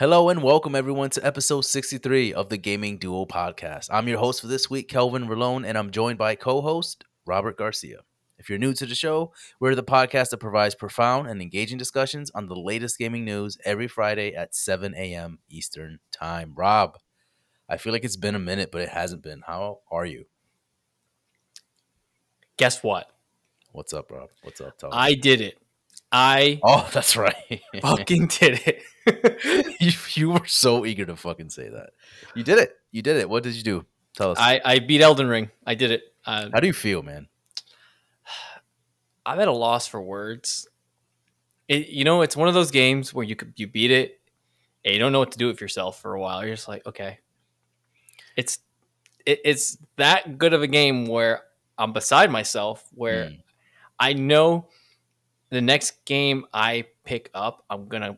Hello and welcome everyone to episode 63 of the Gaming Duo podcast. I'm your host for this week, Kelvin Relone, and I'm joined by co-host Robert Garcia. If you're new to the show, we're the podcast that provides profound and engaging discussions on the latest gaming news every Friday at 7 a.m. Eastern Time. Rob, I feel like it's been a minute, but it hasn't been. How are you? Guess what? What's up, Rob? What's up? Tell I did it. I oh, that's right. fucking did it. you, you were so eager to fucking say that. You did it. You did it. What did you do? Tell us. I, I beat Elden Ring. I did it. Uh, How do you feel, man? I'm at a loss for words. It, you know, it's one of those games where you could, you beat it and you don't know what to do with yourself for a while. You're just like, okay, it's it, it's that good of a game where I'm beside myself. Where Mm. I know the next game I pick up, I'm gonna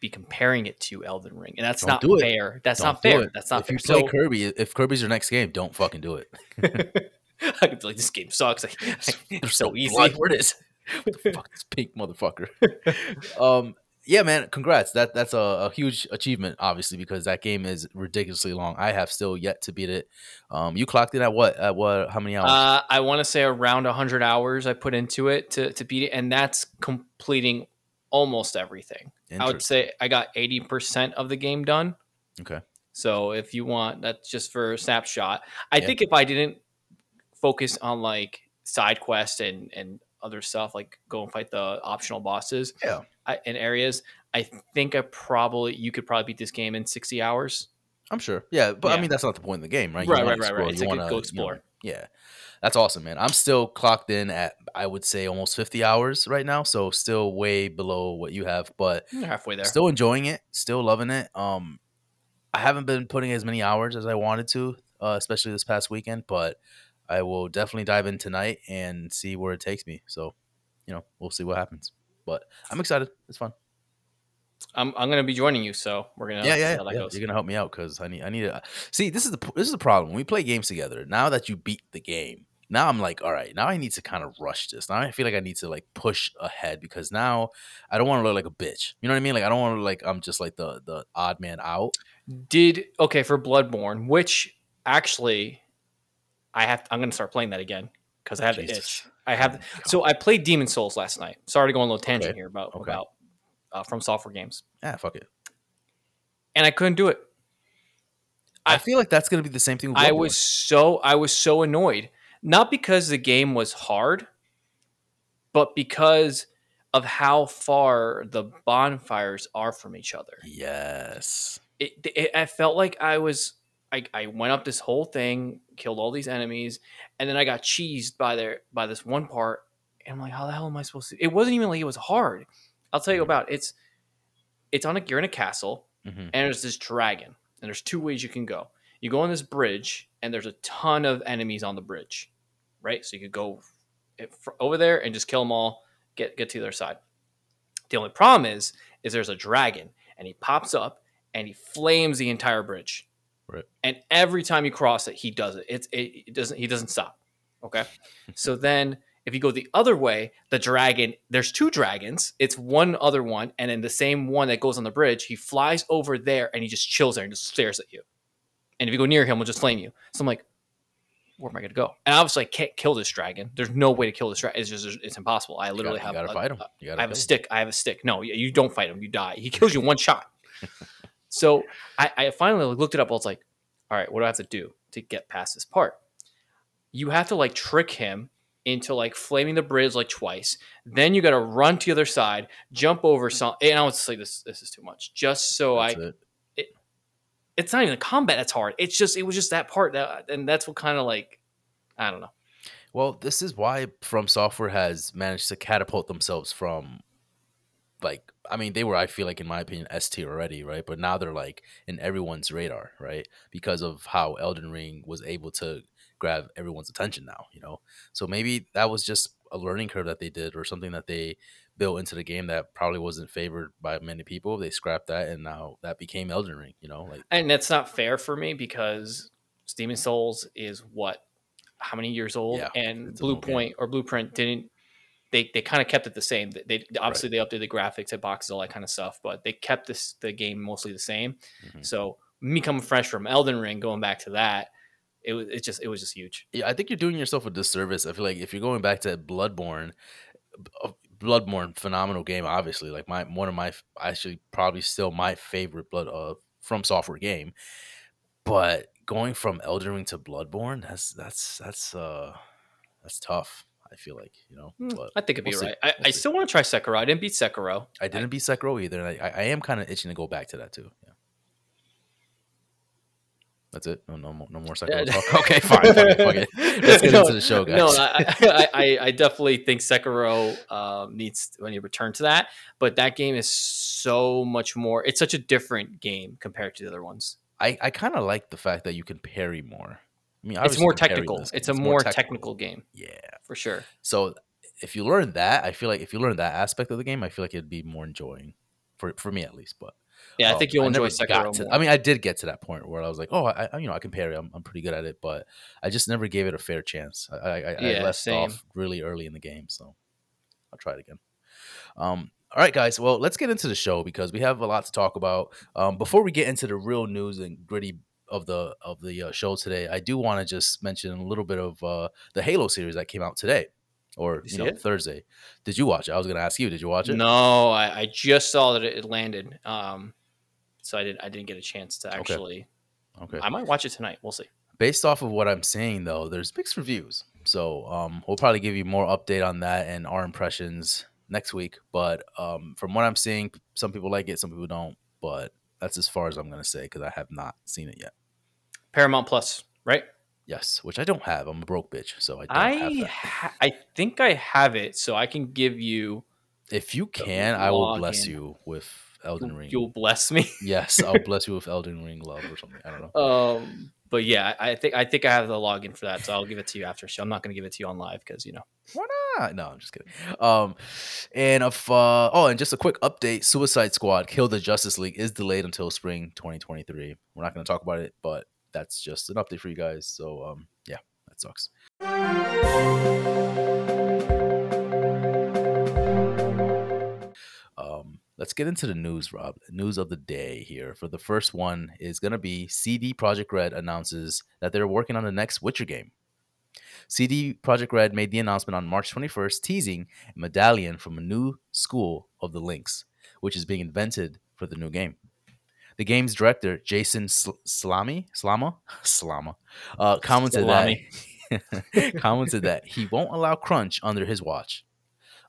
be comparing it to Elden Ring, and that's Don't not fair. That's Don't not fair. That's not if fair. you play So- Kirby, if Kirby's your next game, don't fucking do it. I could be like, this game sucks. Like, it's so easy. Blood, Where it is? What the fuck, this pink motherfucker. um, yeah, man, congrats. That that's a, a huge achievement, obviously, because that game is ridiculously long. I have still yet to beat it. Um, you clocked it at what? At what? How many hours? Uh, I want to say around 100 hours I put into it to, to beat it, and that's completing almost everything. I would say I got 80% of the game done. Okay. So if you want, that's just for a snapshot. I Yeah. think if I didn't focus on like side quests and, and other stuff, like go and fight the optional bosses Yeah. I, in areas, I think I probably, you could probably beat this game in 60 hours. I'm sure. Yeah, but I mean that's not the point of the game, right? Right, wanna right, right, right. It's You like wanna, go you know, explore. yeah, that's awesome, man. I'm still clocked in at I would say almost 50 hours right now, so still way below what you have, but You're halfway there. still enjoying it, still loving it. Um, I haven't been putting as many hours as I wanted to, uh, especially this past weekend, but I will definitely dive in tonight and see where it takes me. So, you know, we'll see what happens. But I'm excited. It's fun. I'm, I'm going to be joining you, so we're going to yeah, yeah, yeah. goes. You're gonna help me out because I need, I need to see. This is the this is the problem when we play games together. Now that you beat the game, now I'm like, all right, now I need to kind of rush this. Now I feel like I need to like push ahead because now I don't want to look like a bitch. You know what I mean? Like I don't want to like I'm just like the the odd man out. Did okay for Bloodborne, which actually I have. I'm going to start playing that again because I have the itch. I have. So I played Demon's Souls last night. Sorry to go on a little tangent Okay. here about Okay. about uh, from software games, yeah, fuck it. and I couldn't do it. I, I- feel like that's gonna be the same thing. With I was so I was so annoyed, not because the game was hard, but because of how far the bonfires are from each other. yes. it, it I felt like I was I, I went up this whole thing, killed all these enemies, and then I got cheesed by their by this one part. And I'm like, how the hell am I supposed to? It wasn't even like it was hard. I'll tell you about it. it's it's on a you're in a castle hmm and there's this dragon and there's two ways you can go. You go on this bridge and there's a ton of enemies on the bridge, right? So you could go over there and just kill them all, get get to the other side. The only problem is is there's a dragon and he pops up and he flames the entire bridge. Right. And every time you cross it, he does it. It's it, it doesn't he doesn't stop. Okay. so then if you go the other way, the dragon, there's two dragons. It's one other one, and then the same one that goes on the bridge, he flies over there and he just chills there and just stares at you. And if you go near him, he'll just flame you. So I'm like, where am I gonna go? And obviously I can't kill this dragon. There's no way to kill this dragon. It's just it's impossible. I You literally gotta, you have gotta a- fight him. You gotta I have a kill him. stick. I have a stick. No, you you don't fight him. You die. He kills you one shot. So I, I finally looked it up. I was like, all right, what do I have to do to get past this part? You have to like trick him into like flaming the bridge like twice. Then you got to run to the other side, jump over some. And I was like, this this is too much. Just so That's I, it. it's not even a combat that's hard. It's just it was just that part that, and that's what kind of like, I don't know. Well, this is why From Software has managed to catapult themselves from like I mean, they were I feel like in my opinion S tier already, right? But now they're like in everyone's radar, right? Because of how Elden Ring was able to grab everyone's attention now, you know. So maybe that was just a learning curve that they did or something that they built into the game that probably wasn't favored by many people. They scrapped that and now that became Elden Ring, you know, like And that's not fair for me because Demon's Souls is what how many years old Yeah, and old game. Or Bluepoint didn't they they kind of kept it the same. They, they obviously they updated the graphics, and boxes, all that kind of stuff, but they kept this the game mostly the same. Mhm. So me coming fresh from Elden Ring, going back to that, it was it just it was just huge. Yeah, I think you're doing yourself a disservice. I feel like if you're going back to Bloodborne, uh, Bloodborne, phenomenal game. Obviously, like my one of my actually probably still my favorite blood uh from software game. But going from Elden Ring to Bloodborne, that's that's that's uh that's tough. I feel like you know, Hmm, but I think it'd be we'll see. right. I, We'll I still want to try Sekiro. I didn't beat Sekiro. I didn't beat Sekiro either, and I, I, I am kind of itching to go back to that too. Yeah. That's it. No, no more, no more Sekiro talk. Okay, fine. Fuck it, fuck it. Let's get No, into the show, guys. No, I, I, I, I definitely think Sekiro um, needs when you return to that, but that game is so much more. It's such a different game compared to the other ones. I, I kind of like the fact that you can parry more. I mean, It's more you can parry in technical. game. It's a more technical game Yeah. for sure. So if you learn that, I feel like if you learn that aspect of the game, I feel like it'd be more enjoying for for me at least. But Yeah, I um, think you'll enjoy Sekiro. to-. I mean, I did get to that point where I was like, oh, I, I you know I can parry. I'm, I'm pretty good at it, but I just never gave it a fair chance. I I, I, I left same. off really early in the game, so I'll try it again. Um, all right, guys. Well, let's get into the show because we have a lot to talk about. Um, before we get into the real news and gritty of the of the uh, show today, I do want to just mention a little bit of uh, the Halo series that came out today, or You you, know it? Thursday. Did you watch it? I was going to ask you. Did you watch it? No, I, I just saw that it landed. Um, so I didn't I didn't get a chance to actually. Okay. I might watch it tonight. We'll see. Based off of what I'm seeing, though, there's mixed reviews. So um, we'll probably give you more update on that and our impressions next week. But um, from what I'm seeing, some people like it, some people don't. But that's as far as I'm going to say because I have not seen it yet. Paramount Plus, right? Yes, which I don't have. I'm a broke bitch, so I don't I ha- I think I have it, so I can give you. If you can, I will bless login. you with Elden Ring. You'll bless me. Yes, I'll bless you with Elden Ring love or something. I don't know. Um, but yeah, I think I think I have the login for that, so I'll give it to you after. So I'm not going to give it to you on live because you know. Why not? No, I'm just kidding. Um, and if uh, oh, and just a quick update: Suicide Squad: Kill the Justice League is delayed until spring 2023. We're not going to talk about it, but that's just an update for you guys. So um, yeah, that sucks. Let's get into the news, Rob. News of the day here. For the first one is going to be CD Projekt Red announces that they're working on the next Witcher game. CD Projekt Red made the announcement on March 21st, teasing a medallion from a new school of the Lynx, which is being invented for the new game. The game's director, Jason Sl- Slamy, Slama, Slama, uh, commented that commented that he won't allow crunch under his watch,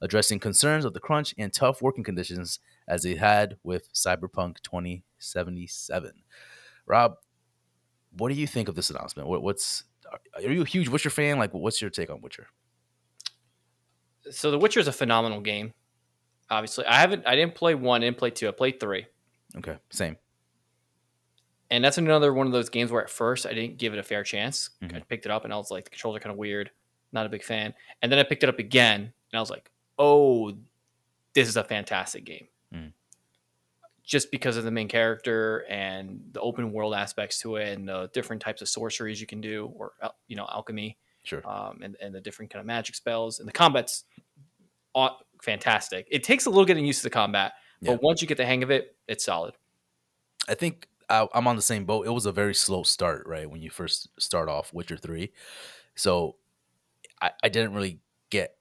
addressing concerns of the crunch and tough working conditions as they had with Cyberpunk 2077. Rob, what do you think of this announcement? What, what's are you a huge Witcher fan? Like, what's your take on Witcher? So The Witcher is a phenomenal game. Obviously, I haven't. I didn't play one. I didn't play two. I played three, Okay, same. and that's another one of those games where at first I didn't give it a fair chance. I Mhm. picked it up and I was like, the controls are kind of weird. Not a big fan. And then I picked it up again and I was like, oh, this is a fantastic game. Just because of the main character and the open world aspects to it and the different types of sorceries you can do or you know alchemy Sure. um, and, and the different kind of magic spells and the combat's fantastic. It takes a little getting used to the combat, Yeah. but once you get the hang of it, it's solid. I think I, I'm on the same boat. It was a very slow start, right? When you first start off Witcher 3. So I, I didn't really get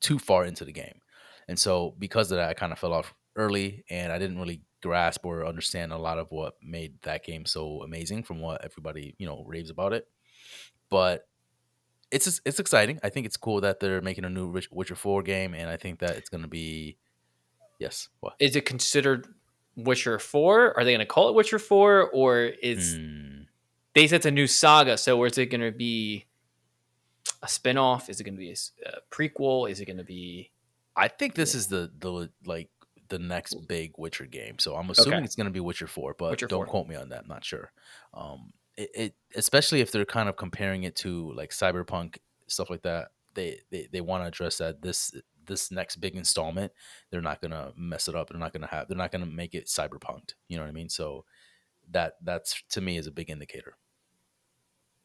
too far into the game. And so because of that, I kind of fell off early and I didn't really grasp or understand a lot of what made that game so amazing from what everybody, you know, raves about it. But it's it's exciting. I think it's cool that they're making a new Witcher 4 game and I think that it's going to be yes, what? Is it considered Witcher 4? Are they going to call it Witcher 4 or is Hmm. they said it's a new saga, so is it going to be a spin-off? Is it going to be a prequel? Is it going to be I think this is the the like the next big Witcher game. So I'm assuming Okay. it's going to be Witcher 4, but Witcher don't 4. quote me on that. I'm not sure. Um it, it especially if they're kind of comparing it to like Cyberpunk stuff like that. They they, they want to address that this this next big installment, they're not going to mess it up. They're not going to have they're not going to make it cyberpunked. You know what I mean? So that that's to me is a big indicator.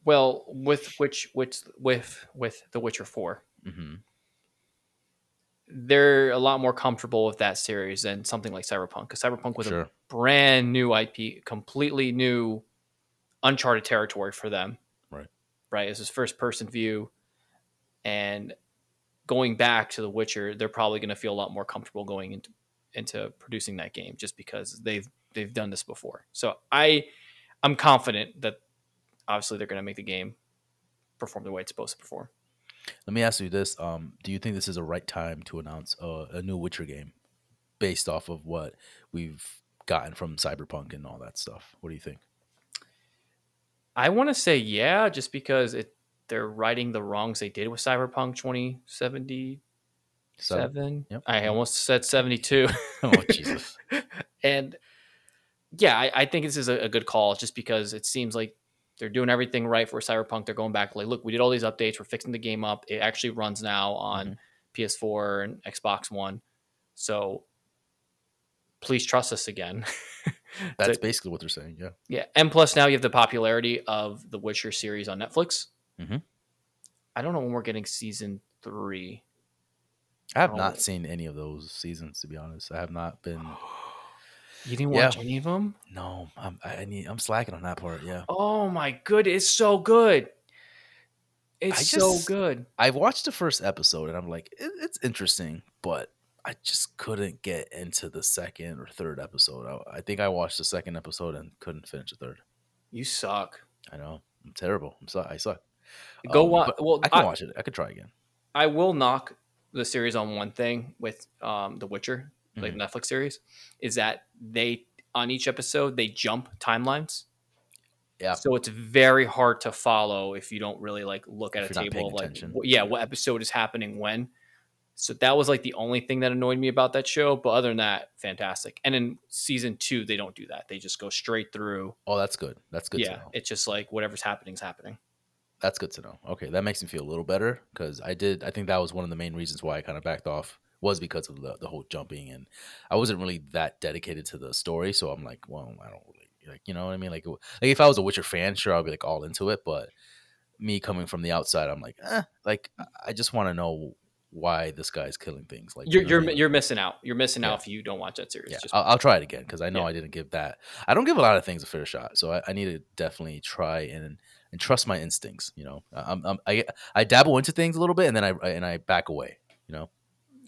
well with which which with with The Witcher 4? hmm they're a lot more comfortable with that series than something like Cyberpunk because Cyberpunk was Sure. a brand new IP, completely new, uncharted territory for them. Right. Right. It's his first person view. And going back to The Witcher, they're probably going to feel a lot more comfortable going into into producing that game just because they've they've done this before. So I I'm confident that obviously they're going to make the game perform the way it's supposed to perform. Let me ask you this: um, Do you think this is a right time to announce a, a new Witcher game based off of what we've gotten from Cyberpunk and all that stuff? What do you think? I want to say yeah, just because it they're righting the wrongs they did with Cyberpunk 2077. Seven? Yep. I almost said 72. Oh Jesus! and yeah, I, I think this is a, a good call just because it seems like they're doing everything right for Cyberpunk. They're going back like, look, we did all these updates. We're fixing the game up. It actually runs now on PS4 and Xbox One. So please trust us again. That's basically what they're saying. Yeah. yeah, and plus now you have the popularity of the Witcher series on Netflix. Mhm. I don't know when we're getting season three. I have Oh. not seen any of those seasons to be honest. I have not been. You didn't Yeah. watch any of them? No, I'm I need I'm slacking on that part. Yeah. Oh my good, it's so good. It's I so good. I watched the first episode and I'm like, it, it's interesting, but I just couldn't get into the second or third episode. I, I think I watched the second episode and couldn't finish the third. You suck. I know I'm terrible. I'm sorry. I suck. Go Um, watch. Well, I can I, watch it. I could try again. I will knock the series on one thing with um, The Witcher, like Mhm. the Netflix series, is that they on each episode they jump timelines. Yeah. So it's very hard to follow if you don't really like look at If a table of like attention. yeah, what episode is happening when. So that was like the only thing that annoyed me about that show. But other than that, fantastic. And in season two, they don't do that. They just go straight through. Oh, that's good. That's good to yeah, know. it's just like whatever's happening is happening. That's good to know. Okay, that makes me feel a little better because I did. I think that was one of the main reasons why I kind of backed off was because of the the whole jumping and I wasn't really that dedicated to the story. So I'm like, well, I don't really like, you know what I mean? Like, like if I was a Witcher fan, sure, I'll be like all into it. But me coming from the outside, I'm like, eh, like I- just want to know why this guy's killing things. Like, You're you know you're I mean? you're missing out. You're missing Yeah. out if you don't watch that series. yeah, Just I'll, I'll try it again because I know Yeah. I didn't give that. I don't give a lot of things a fair shot, so I, I need to definitely try and and trust my instincts. You know, I'm, I'm, I I dabble into things a little bit and then I and I back away. You know,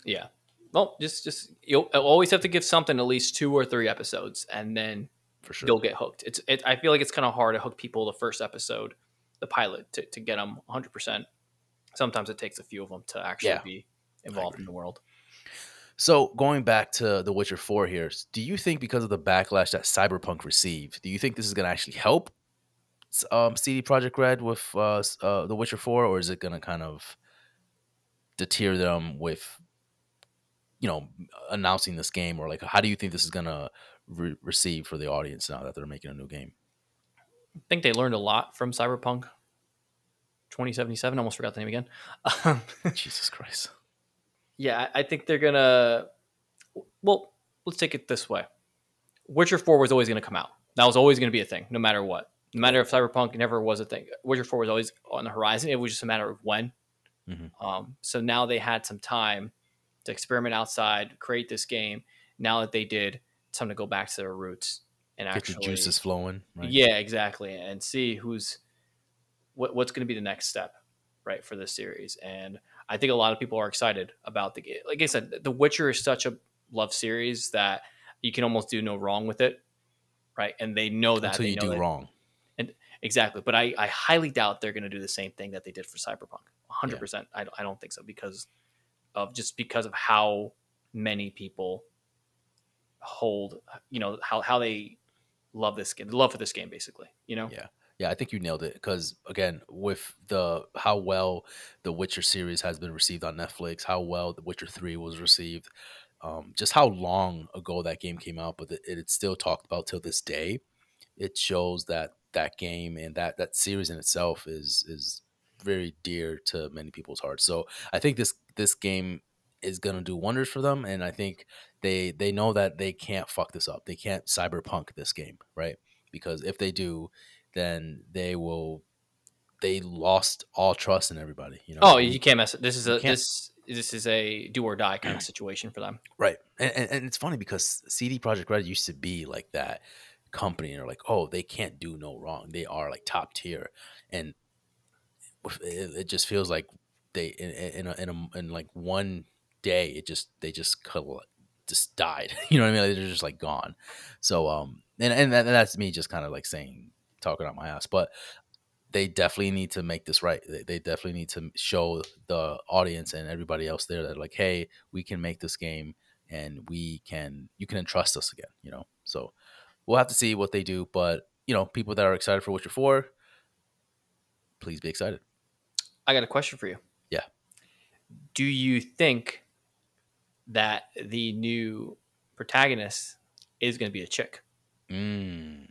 Yeah. Well, just just you'll always have to give something at least two or three episodes, and then for sure. you'll get hooked. It's it, I feel like it's kind of hard to hook people the first episode, the pilot, to, to get them 100. percent Sometimes it takes a few of them to actually Yeah. be involved in the world. So going back to The Witcher Four here, do you think because of the backlash that Cyberpunk received, do you think this is going to actually help um, CD Projekt Red with uh, uh, The Witcher Four, or is it going to kind of deter them with, you know, announcing this game, or like how do you think this is going to re- receive for the audience now that they're making a new game? I think they learned a lot from Cyberpunk 2077. Almost forgot the name again. Jesus Christ! yeah, I think they're gonna. Well, let's take it this way: Witcher Four was always gonna come out. That was always gonna be a thing, no matter what. No matter if Cyberpunk never was a thing. Witcher Four was always on the horizon. It was just a matter of when. Mhm. Um, so now they had some time to experiment outside, create this game. Now that they did, it's time to go back to their roots and Get actually the juices flowing. Right? yeah, exactly, and see who's what, what's going to be the next step, right, for this series. And I think a lot of people are excited about the game. Like I said, The Witcher is such a love series that you can almost do no wrong with it, right? And they know that Until they you do that- wrong. exactly. But I, I highly doubt they're going to do the same thing that they did for Cyberpunk. 100. Yeah. percent I I don't think so because of just because of how many people hold, you know, how how they love this game, love for this game, basically. You know. Yeah. Yeah, I think you nailed it because again, with the how well the Witcher series has been received on Netflix, how well the Witcher Three was received, um, just how long ago that game came out, but it, it's still talked about till this day. It shows that that game and that that series in itself is is very dear to many people's hearts. So I think this this game is gonna do wonders for them, and I think they they know that they can't fuck this up. They can't cyberpunk this game, right? Because if they do, then they will they lost all trust in everybody. You know. Oh, you can't mess it. This is a this this is a do or die kind of situation for them. Right. And, and, and it's funny because CD Projekt Red used to be like that company and they're like, oh, they can't do no wrong. They are like top tier. And it, it just feels like they in in, a, in, a, in like one day it just they just just died. You know what I mean? Like, they're just like gone. So um and and that, that's me just kind of like saying talking out my ass, but they definitely need to make this right. They, they definitely need to show the audience and everybody else there that like, hey, we can make this game and we can you can entrust us again. You know, so we'll have to see what they do. But you know, people that are excited for Witcher Four, please be excited. I got a question for you. Do you think that the new protagonist is going to be a chick? Mm.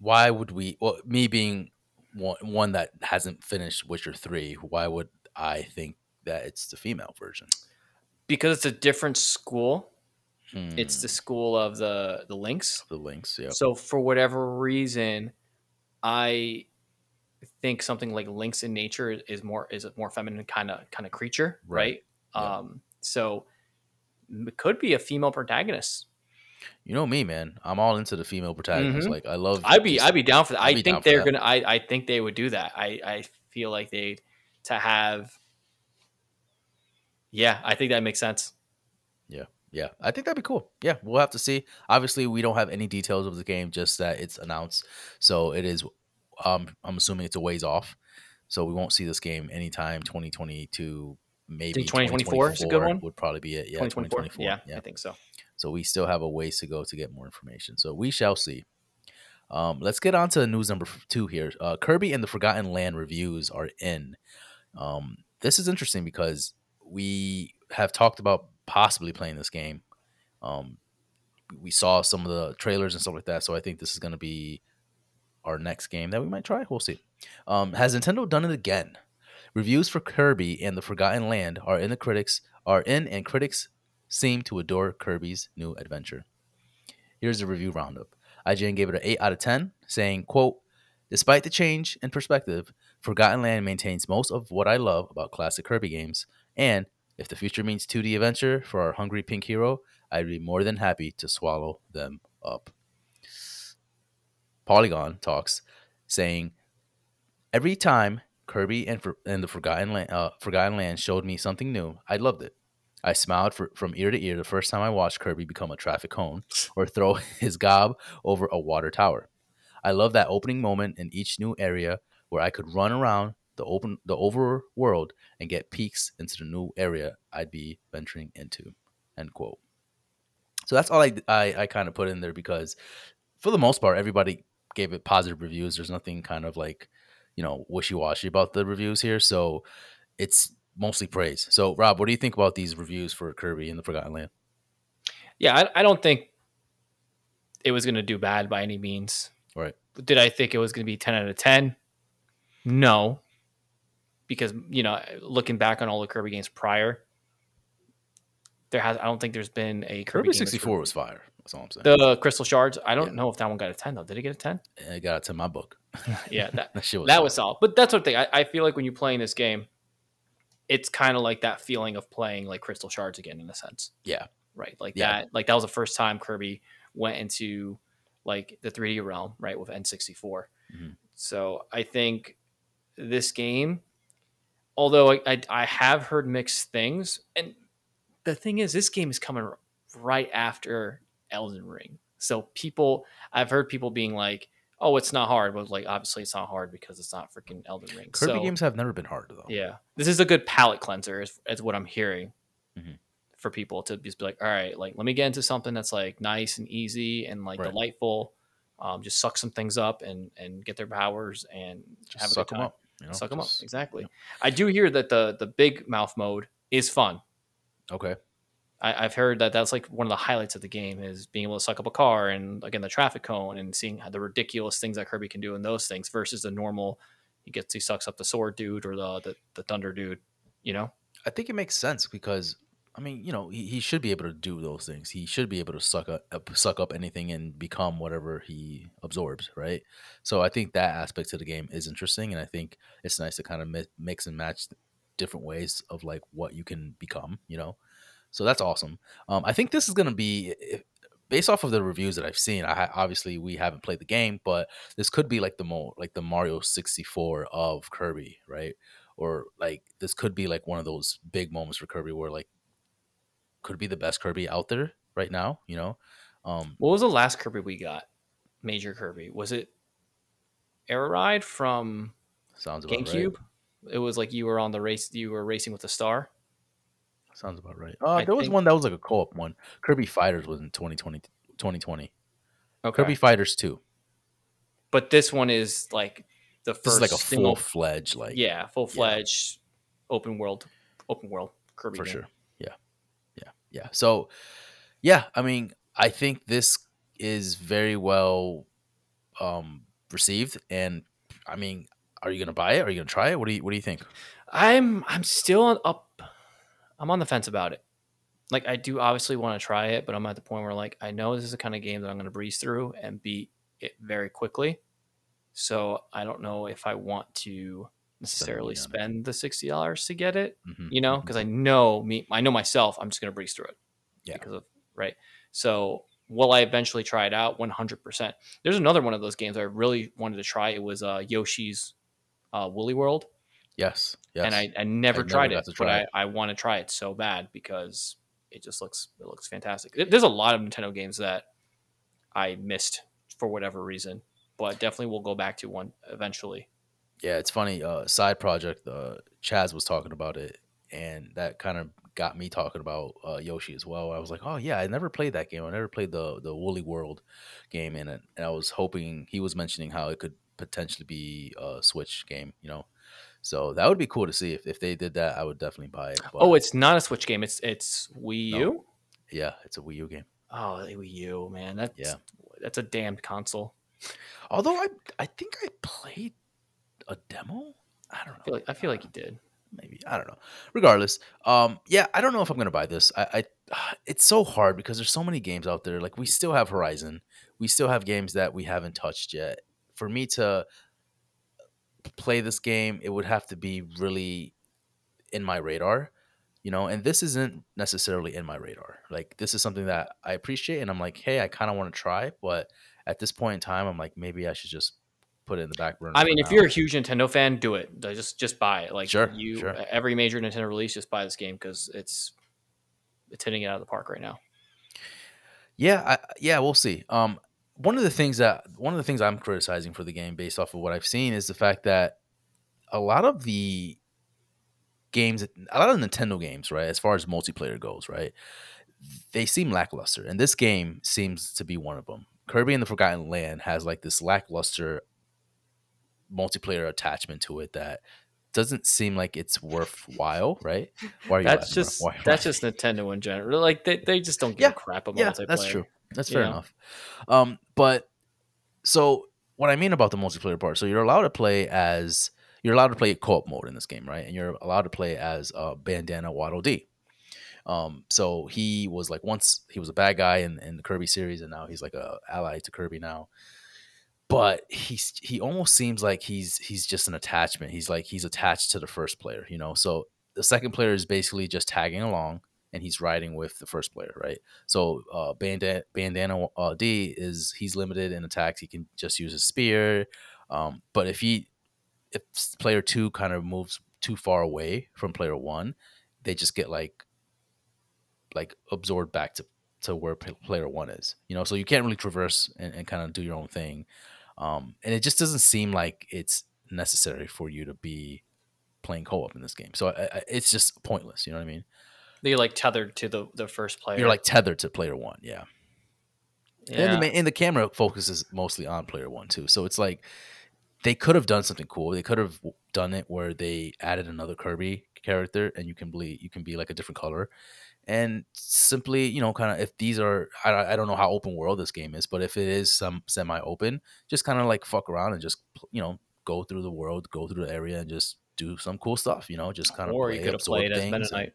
Why would we? Well, me being one, one that hasn't finished Witcher Three, why would I think that it's the female version? Because it's a different school. Hmm. It's the school of the the Lynx. the Lynx. Yeah. So for whatever reason, I think something like Lynx in nature is more is a more feminine kind of kind of creature, right? Right. Yeah. Um, so it could be a female protagonist. You know me, man. I'm all into the female protagonist. Mhm. Like I love. I'd be I'd be down for that. I'd I think they're gonna. I I think they would do that. I I feel like they to have. Yeah, I think that makes sense. Yeah. Yeah, I think that'd be cool. Yeah, we'll have to see. Obviously, we don't have any details of the game, just that it's announced. So it is. Um, I'm assuming it's a ways off. So we won't see this game anytime 2022. Maybe 2024 is a good one? Would probably be it. Yeah, 2024. 2024. Yeah, yeah. I think so. So we still have a ways to go to get more information. So we shall see. Um, let's get on to news number two here. Uh, Kirby and the Forgotten Land reviews are in. Um, this is interesting because we have talked about possibly playing this game. Um, we saw some of the trailers and stuff like that, so I think this is going to be our next game that we might try. We'll see. Um, has Nintendo done it again? Reviews for Kirby and the Forgotten Land are in the critics are in, and critics seem to adore Kirby's new adventure. Here's the review roundup. IGN gave it an 8 out of 10, saying, quote, Despite the change in perspective, Forgotten Land maintains most of what I love about classic Kirby games, and if the future means 2D adventure for our hungry pink hero, I'd be more than happy to swallow them up. Polygon talks, saying, Every time Kirby and, For- and the Forgotten Land, uh, Forgotten Land showed me something new, I loved it. I smiled for, from ear to ear the first time I watched Kirby become a traffic cone or throw his gob over a water tower. I love that opening moment in each new area where I could run around the open the overworld and get peeks into the new area I'd be venturing into. End quote. So that's all I I, I kind of put in there because for the most part everybody gave it positive reviews. There's nothing kind of like you know wishy washy about the reviews here. So it's mostly praise. So Rob, what do you think about these reviews for Kirby and the Forgotten Land? Yeah, I, I don't think it was going to do bad by any means. Right. Did I think it was going to be 10 out of 10? No. Because, you know, looking back on all the Kirby games prior, there has I don't think there's been a Kirby, Kirby game that's 64 was fire. That's all I'm saying. the Crystal Shards. I don't Yeah. know if that one got a 10 though. Did it get a 10? It got a ten. my book. Yeah, that That shit was that was solid. But that's what thing. I, I feel like when you're playing this game, it's kind of like that feeling of playing like Crystal Shards again in a sense. Yeah. Right. Like Yeah. that like that was the first time Kirby went into like the 3D realm, right, with N64. Mhm. So I think this game, although I, I I have heard mixed things, and the thing is, this game is coming right after Elden Ring. So people, I've heard people being like, "Oh, it's not hard," but like obviously it's not hard because it's not freaking Elden Ring. Kirby so, games have never been hard though. yeah, this is a good palate cleanser, is, is what I'm hearing Mhm. for people to just be like, all right, like let me get into something that's like nice and easy and like Right. delightful. Um, just suck some things up and and get their powers and Just have a suck them up. You know? suck them up Just- exactly. I do hear that the the big mouth mode is fun. Okay. I, I've heard that that's like one of the highlights of the game is being able to suck up a car and again the traffic cone and seeing how the ridiculous things that Kirby can do in those things versus the normal. He gets he sucks up the sword dude or the the, the thunder dude. You know. I think it makes sense because I mean, you know, he, he should be able to do those things. He should be able to suck up, suck up anything and become whatever he absorbs, right? So I think that aspect of the game is interesting, and I think it's nice to kind of mi- mix and match different ways of like what you can become, you know. So that's awesome. Um, I think this is gonna be based off of the reviews that I've seen. I obviously we haven't played the game, but this could be like the mo like the Mario sixty four of Kirby, right? Or like this could be like one of those big moments for Kirby where like could be the best Kirby out there right now, you know. Um, What was the last Kirby we got? Major Kirby. Was it Air Ride from sounds GameCube? right. It was like you were on the race. You were racing with the star. Sounds about right. Uh, I there was think- one that was like a co-op one. Kirby Fighters was in 2020, 2020. Okay. Kirby Fighters 2. but this one is like the first This is like a single, full-fledged like yeah, full fledged open world, open world Kirby. for game. sure. Yeah. Yeah. Yeah. So yeah, I mean, I think this is very well um received and I mean, are you going to buy it? Are you going to try it? What do you what do you think? I'm I'm still on up. I'm on the fence about it. Like I do obviously want to try it, but I'm at the point where like I know this is the kind of game that I'm going to breeze through and beat it very quickly. So I don't know if I want to necessarily money on it. spend the sixty dollars to get it. Mhm, You know, because I know me, I know myself. I'm just going to breeze through it. Yeah. Because of right. So will I eventually try it out? One hundred percent. There's another one of those games I really wanted to try. It was uh, Yoshi's uh, Woolly World Yes. Yes. and I, I never I tried it, to but try I. I want to try it so bad because it just looks it looks fantastic. There's a lot of Nintendo games that I missed for whatever reason, but definitely we'll go back to one eventually. Yeah, it's funny. Uh, side project. Uh, Chaz was talking about it, and that kind of got me talking about uh, Yoshi as well. I was like, oh yeah, I never played that game. I never played the the Woolly World game in it, and I was hoping he was mentioning how it could potentially be a Switch game. You know, so that would be cool to see if, if they did that. I would definitely buy it. But oh, it's not a Switch game. It's it's Wii No. U. yeah, it's a Wii U game. Oh, Wii U, man. That's Yeah. that's a damned console. Although I I think I played a demo. I don't know. I feel like I feel like you did. maybe I don't know. Regardless, um, yeah, I don't know if I'm gonna buy this. I, I, it's so hard because there's so many games out there. Like we still have Horizon, we still have games that we haven't touched yet. For me to play this game, it would have to be really in my radar, you know. And this isn't necessarily in my radar. Like this is something that I appreciate, and I'm like, hey, I kind of want to try, but at this point in time, I'm like, maybe I should just put it in the back burner. I mean, if now. you're a huge Nintendo fan, do it. Just just buy it. Like Sure, you, sure. every major Nintendo release, just buy this game because it's it's hitting it out of the park right now. Yeah, I, yeah, we'll see. Um, one of the things that one of the things I'm criticizing for the game, based off of what I've seen, is the fact that a lot of the games, a lot of Nintendo games, right, as far as multiplayer goes, right, they seem lackluster, and this game seems to be one of them. Kirby and the Forgotten Land has like this lackluster multiplayer attachment to it that doesn't seem like it's worthwhile, right? Why are you That's laughing, just Why- that's just Nintendo in general. Like they, they just don't give Yeah, a crap about yeah, multiplayer. that's true. That's fair know? enough. Um, but so what I mean about the multiplayer part, so you're allowed to play as you're allowed to play co-op mode in this game, right? And you're allowed to play as uh, Bandana Waddle Dee. Um, so he was like once he was a bad guy in, in the Kirby series, and now he's like a ally to Kirby now. But he's he almost seems like he's he's just an attachment. He's like he's attached to the first player, you know. So the second player is basically just tagging along, and he's riding with the first player, right? So uh, Bandana Bandana uh, D is he's limited in attacks. He can just use a spear. Um, but if he if player two kind of moves too far away from player one, they just get like like absorbed back to to where player one is. You know, so you can't really traverse and, and kind of do your own thing. Um, and it just doesn't seem like it's necessary for you to be playing co-op in this game. So I, I, it's just pointless. You know what I mean? They're like tethered to the the first player. You're like tethered to player one. Yeah. yeah. And, the, and the camera focuses mostly on player one too. So it's like they could have done something cool. They could have done it where they added another Kirby character and you can be you can be like a different color. And simply, you know, kind of if these are I, I don't know how open world this game is, but if it is some semi open, just kind of like fuck around and just you know go through the world, go through the area, and just do some cool stuff. You know, just kind of or play, you could have played as things and-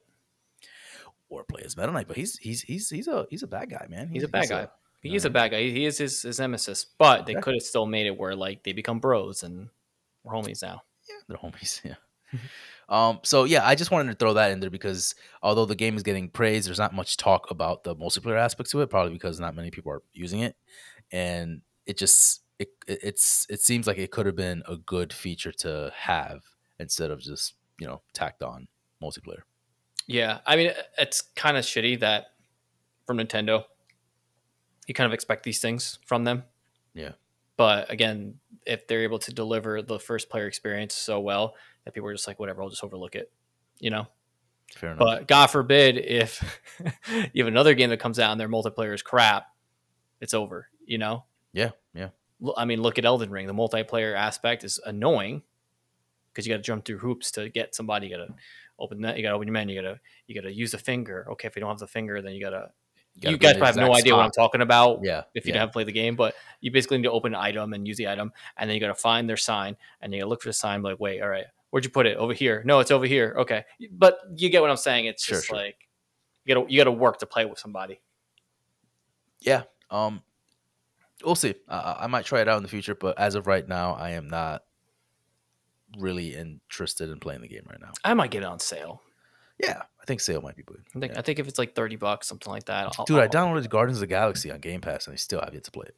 Or play as Meta Knight. But he's he's he's he's a he's a bad guy, man. He's a bad guy. He is a bad guy. He is his, his nemesis, but they could have still made it where like they become bros and we're homies now. Yeah, they're homies. Yeah. um, so yeah, I just wanted to throw that in there because although the game is getting praised, there's not much talk about the multiplayer aspects to it. Probably because not many people are using it, and it just it it's it seems like it could have been a good feature to have instead of just you know tacked on multiplayer. Yeah, I mean it's kind of shitty that from Nintendo, you kind of expect these things from them. Yeah. But again, if they're able to deliver the first player experience so well that people are just like, whatever, I'll just overlook it, you know? Fair enough. But God forbid if you have another game that comes out and their multiplayer is crap, it's over, you know? Yeah, yeah. I mean, look at Elden Ring. The multiplayer aspect is annoying because you got to jump through hoops to get somebody. You got to open that. You got to open your menu. You got to you got to use the finger. Okay, if you don't have the finger, then you got to you, guys probably have no idea spot. what I'm talking about. Yeah. If you yeah. haven't played the game, but you basically need to open an item and use the item, and then you got to find their sign, and you got to look for the sign. Like, wait, all right, where'd you put it? Over here? No, it's over here. Okay, but you get what I'm saying. It's sure, just sure. like you got to you got to work to play with somebody. Yeah. Um. We'll see. Uh, I might try it out in the future, but as of right now, I am not really interested in playing the game right now. I might get it on sale. Yeah, I think sale might be good. I think yeah. I think if it's like thirty bucks, something like that. I'll, Dude, I'll, i downloaded Guardians of the Galaxy on Game Pass, and I still have yet to play it.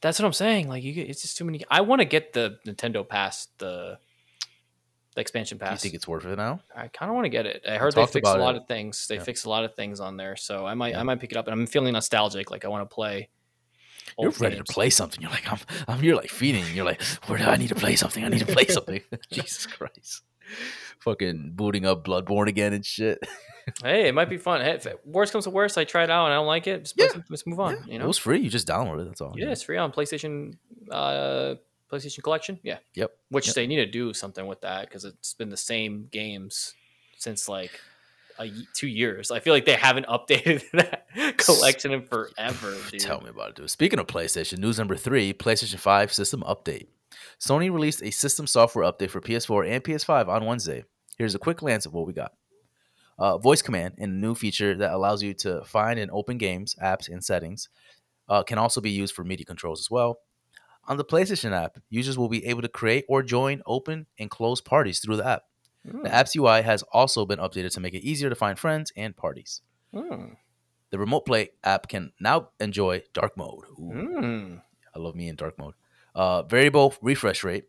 That's what I'm saying. Like, you, get, it's just too many. I want to get the Nintendo Pass, the the expansion pass. Do you think it's worth it now? I kind of want to get it. I heard they fixed a lot it. of things. They yeah. fixed a lot of things on there, so I might yeah. I might pick it up. And I'm feeling nostalgic. Like I want to play. You're ready games. to play something. You're like I'm. I'm. You're like feeding. You're like, where do I need to play something? I need to play something. Jesus Christ! Fucking booting up Bloodborne again and shit. hey, it might be fun. Hey, worst comes to worst, I try it out and I don't like it. Just, yeah. just move on. Yeah. You know, it was free. You just download it. That's all. Yeah, it's free on PlayStation. Uh, PlayStation Collection. Yeah. Yep. Which yep. they need to do something with that because it's been the same games since like a, two years. I feel like they haven't updated that collection in forever. Dude. Tell me about it, dude. Speaking of PlayStation, news number three: PlayStation Five system update. Sony released a system software update for PS4 and PS5 on Wednesday. Here's a quick glance of what we got uh, voice command and a new feature that allows you to find and open games, apps, and settings. Uh, can also be used for media controls as well. On the PlayStation app, users will be able to create or join open and close parties through the app. Mm. The hmm. app's UI has also been updated to make it easier to find friends and parties. Mm. The Remote Play app can now enjoy dark mode. Mm. I love me in dark mode. Uh, variable refresh rate,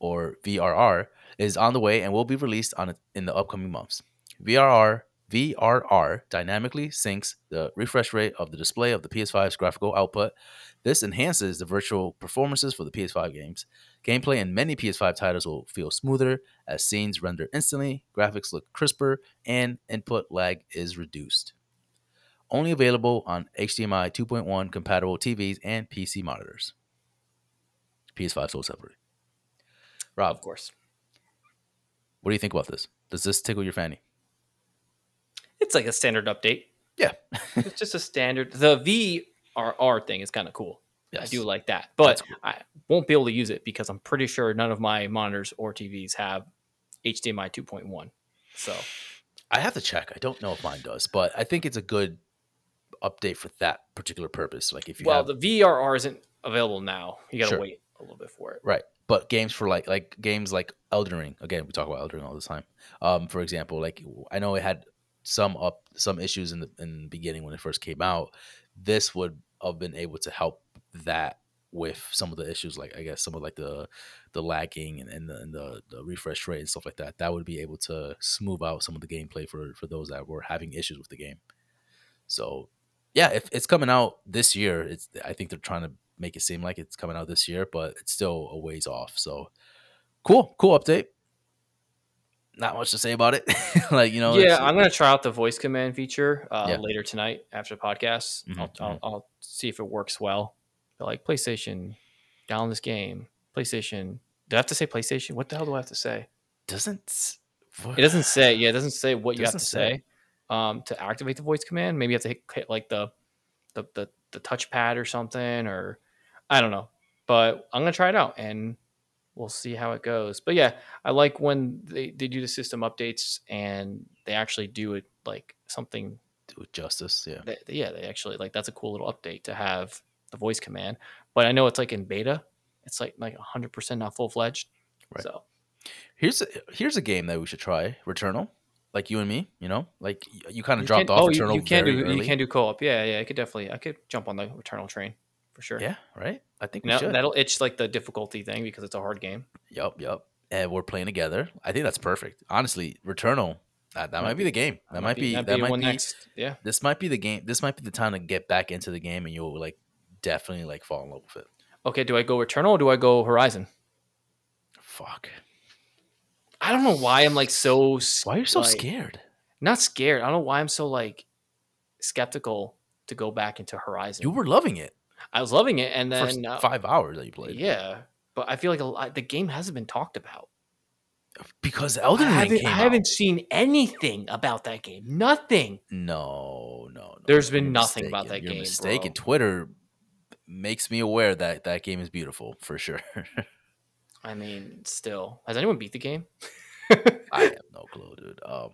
or VRR, is on the way and will be released on in the upcoming months. VRR VRR dynamically syncs the refresh rate of the display of the PS5's graphical output. This enhances the virtual performances for the PS5 games. Gameplay in many PS5 titles will feel smoother as scenes render instantly, graphics look crisper, and input lag is reduced. Only available on HDMI 2.1 compatible TVs and PC monitors. PS5 sold separately. Rob, of course. What do you think about this? Does this tickle your fanny? it's like a standard update. Yeah, it's just a standard. The VRR thing is kind of cool. Yes. I do like that, but cool. I won't be able to use it because I'm pretty sure none of my monitors or TVs have HDMI 2.1. So I have to check. I don't know if mine does, but I think it's a good update for that particular purpose. Like if you well, have... the VRR isn't available now. You got to sure. wait a little bit for it. Right. But games for like like games like Elden Ring. Again, we talk about Elden Ring all the time. Um, for example, like I know it had some up some issues in the in the beginning when it first came out, this would have been able to help that with some of the issues like I guess some of like the the lagging and, and, the, and the, the refresh rate and stuff like that. That would be able to smooth out some of the gameplay for for those that were having issues with the game. So yeah, if it's coming out this year, it's I think they're trying to make it seem like it's coming out this year, but it's still a ways off. So cool, cool update not much to say about it. like you know, yeah, I'm gonna try out the voice command feature uh, yeah. later tonight after the podcast. Mm-hmm, I'll, mm-hmm. I'll, I'll, see if it works well. But like PlayStation, download this game. PlayStation. Do I have to say PlayStation? What the hell do I have to say? Doesn't what? it doesn't say? Yeah, it doesn't say what you have to say. say. Um, to activate the voice command, maybe you have to hit, hit like the, the the the touchpad or something, or I don't know. But I'm gonna try it out and we'll see how it goes. But yeah, I like when they, they do the system updates and they actually do it like something do it justice. Yeah. They, yeah, they actually like that's a cool little update to have the voice command. But I know it's like in beta, it's like like 100% not full fledged. Right. So Here's a, here's a game that we should try. Returnal, like you and me. You know, like you kind of dropped off oh, you, Returnal you can do early. you can do co-op. Yeah, yeah. I could definitely I could jump on the Returnal train for sure. Yeah, right. I think should. that'll itch like the difficulty thing because it's a hard game. Yup, yup. And we're playing together. I think that's perfect. Honestly, Returnal. That, that Might might be the game. That might be. that'd That might one be. next. Yeah. This might be the game. This might be the time to get back into the game, and you'll like definitely like fall in love with it. Okay. Do I go Returnal or do I go Horizon? Fuck. I don't know why I'm like so. Why are you so like- scared? Not scared. I don't know why I'm so like skeptical to go back into Horizon. You were loving it I was loving it, and then uh, five hours that you played. yeah, but I feel like a lot, the game hasn't been talked about. Because Elden I haven't, came I haven't seen anything about that game. Nothing. No, no, no. There's been nothing about mistaken. that You're game, mistaken. bro. Twitter makes me aware that that game is beautiful for sure. I mean, still, has anyone beat the game? I have no clue, dude. Um,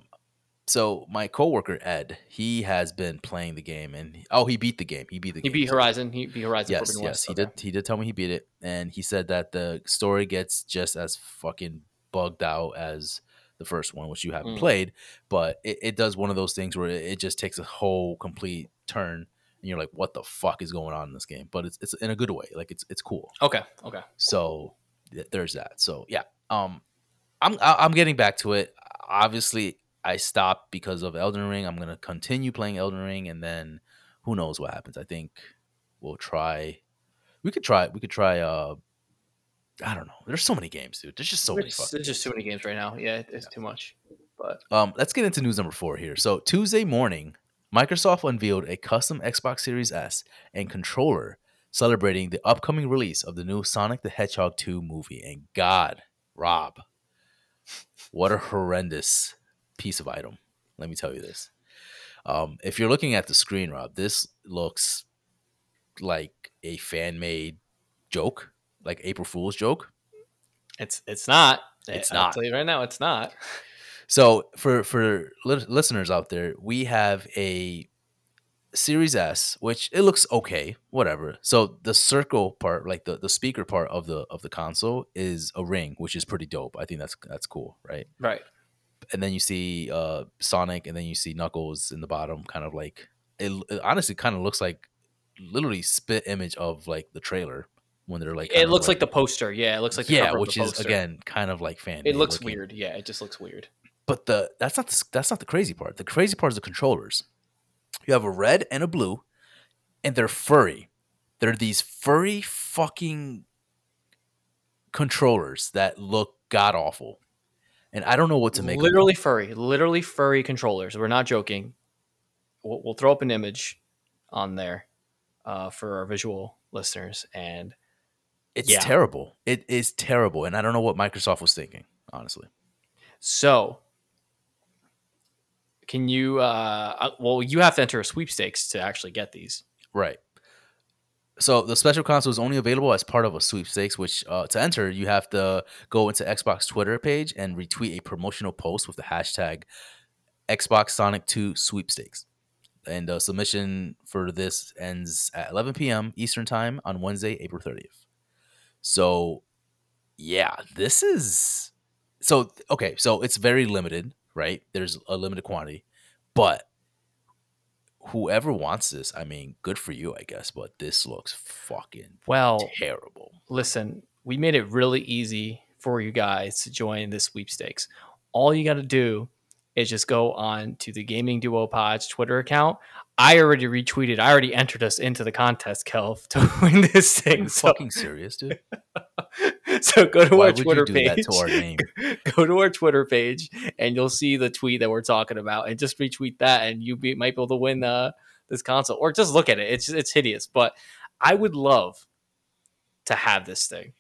so my coworker Ed, he has been playing the game, and he- oh, he beat the game. He beat the game. He game. beat Horizon. He beat Horizon. Yes, Forbidden yes, West. he Okay. did. He did tell me he beat it, and he said that the story gets just as fucking bugged out as the first one, which you haven't Mm. played. But it, it does one of those things where it, it just takes a whole complete turn, and you're like, "What the fuck is going on in this game?" But it's it's in a good way. Like it's it's cool. Okay. Okay. So th- there's that. So yeah, um, I'm I- I'm getting back to it. Obviously, I stopped because of Elden Ring. I'm gonna continue playing Elden Ring, and then who knows what happens. I think we'll try. We could try. We could try. Uh, I don't know. There's so many games, dude. There's just so many. It's- Fucking There's just too many games right now. Yeah, it's too much. But um, let's get into news number four here. So Tuesday morning, Microsoft unveiled a custom Xbox Series S and controller celebrating the upcoming release of the new Sonic the Hedgehog 2 movie. And God, Rob, what a horrendous piece of item. Let me tell you this. Um, if you're looking at the screen, Rob, this looks like a fan made joke, like April Fool's joke. it's it's not. It's I'll not. tell you right now, it's not. So for for li- listeners out there, we have a Series S, which it looks okay, whatever. So the circle part, like the, the speaker part of the of the console, is a ring, which is pretty dope. I think that's that's cool, right? Right. And then you see uh Sonic, and then you see Knuckles in the bottom, kind of like it, it honestly kind of looks like literally spit image of like the trailer when they're like. It looks like, the poster. Yeah, it looks like the yeah, which is again kind of like fan. It looks weird. Yeah, it just looks weird. But the that's not the, that's not the crazy part. The crazy part is the controllers. You have a red and a blue, and they're furry. They're these furry fucking controllers that look god awful, and I don't know what to make. literally furry, literally furry controllers. We're not joking. We'll, we'll throw up an image on there uh, for our visual listeners, and it's yeah. terrible. It is terrible, and I don't know what Microsoft was thinking. Honestly, so can you? Uh, uh, well, you have to enter a sweepstakes to actually get these. right. So the special console is only available as part of a sweepstakes, which uh, to enter you have to go into Xbox Twitter page and retweet a promotional post with the hashtag Xbox Sonic 2 sweepstakes. And the submission for this ends at 11 p.m. Eastern Time on Wednesday, April 30th. So, yeah, this is so okay. So it's very limited, right? There's a limited quantity, but whoever wants this, I mean, good for you, I guess. But this looks fucking Well, terrible. listen, we made it really easy for you guys to join this sweepstakes. All you got to do is just go on to the Gaming Duo Pods Twitter account. I already retweeted. I already entered us into the contest, Kelv, to win this Are thing. you So, fucking serious, dude? so go to Why our Twitter page. to our name? go to our Twitter page, and you'll see the tweet that we're talking about, and just retweet that, and you be, might be able to win uh, this console, or just look at it. It's it's hideous, but I would love to have this thing.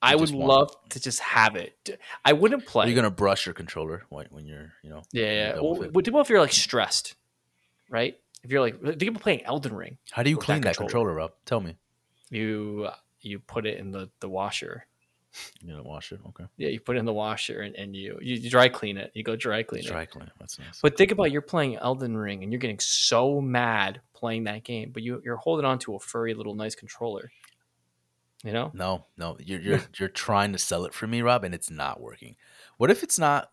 I You would love to just have it. I wouldn't play. You're you gonna brush your controller when, when you're, you know? yeah, yeah. Well, what if you're like stressed, right? If you're like, think about playing Elden Ring. How do you with that clean that controller. controller up? Tell me. You you put it in the the washer. You gonna wash it? Okay. Yeah, you put it in the washer, and, and you, you you dry clean it. You go dry clean it. Dry clean. That's nice. But think about you're playing Elden Ring and you're getting so mad playing that game, but you you're holding on to a furry little nice controller. You know, No, no, you're you're you're trying to sell it for me, Rob, and it's not working. What if it's not?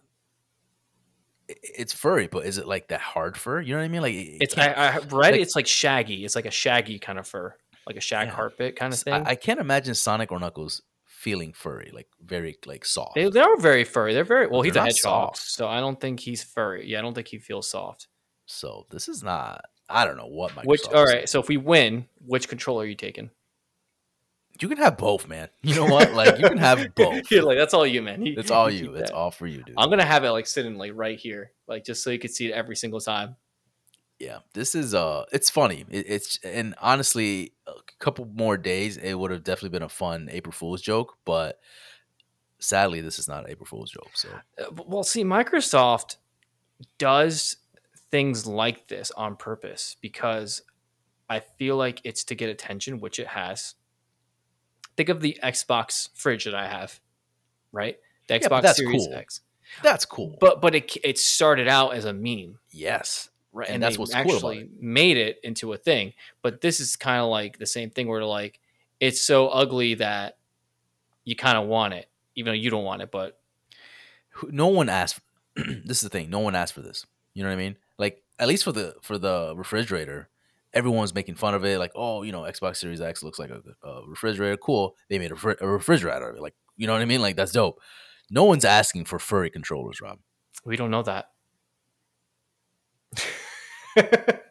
It's furry, but is it like that hard fur? You know what I mean? Like it's I, I read like- it's like shaggy. It's like a shaggy kind of fur, like a shag Yeah. carpet kind of thing. I, I can't imagine Sonic or Knuckles feeling furry, like very like soft. they, they are very furry. They're very well. They're He's a hedgehog, soft. so I don't think he's furry. Yeah, I don't think he feels soft. so this is not. I don't know what Microsoft. Which all right. So if we win, which controller are you taking? You can have both, man. You know what? Like you can have both. You're like that's all you, man. It's all you. It's that. all for you, dude. I'm gonna have it like sitting like right here, like just so you can see it every single time. yeah, this is uh, it's funny. It, it's and honestly, a couple more days, it would have definitely been a fun April Fool's joke. But sadly, this is not an April Fool's joke. So Uh, Well, see, Microsoft does things like this on purpose because I feel like it's to get attention, which it has. Think of the Xbox fridge that I have, right? The Yeah, Xbox that's Series cool. X. that's cool. But but it it started out as a meme, yes, right? And that's they what's cool actually made it into a thing. But this is kind of like the same thing where like it's so ugly that you kind of want it, even though you don't want it. But no one asked. this is the thing. No one asked for this. You know what I mean? Like at least for the for the refrigerator, everyone's making fun of it. Like, oh, you know, Xbox Series X looks like a, a refrigerator. Cool. They made a, fri- a refrigerator. out of it. Like, you know what I mean? Like that's dope. No one's asking for furry controllers, Rob. we don't know that.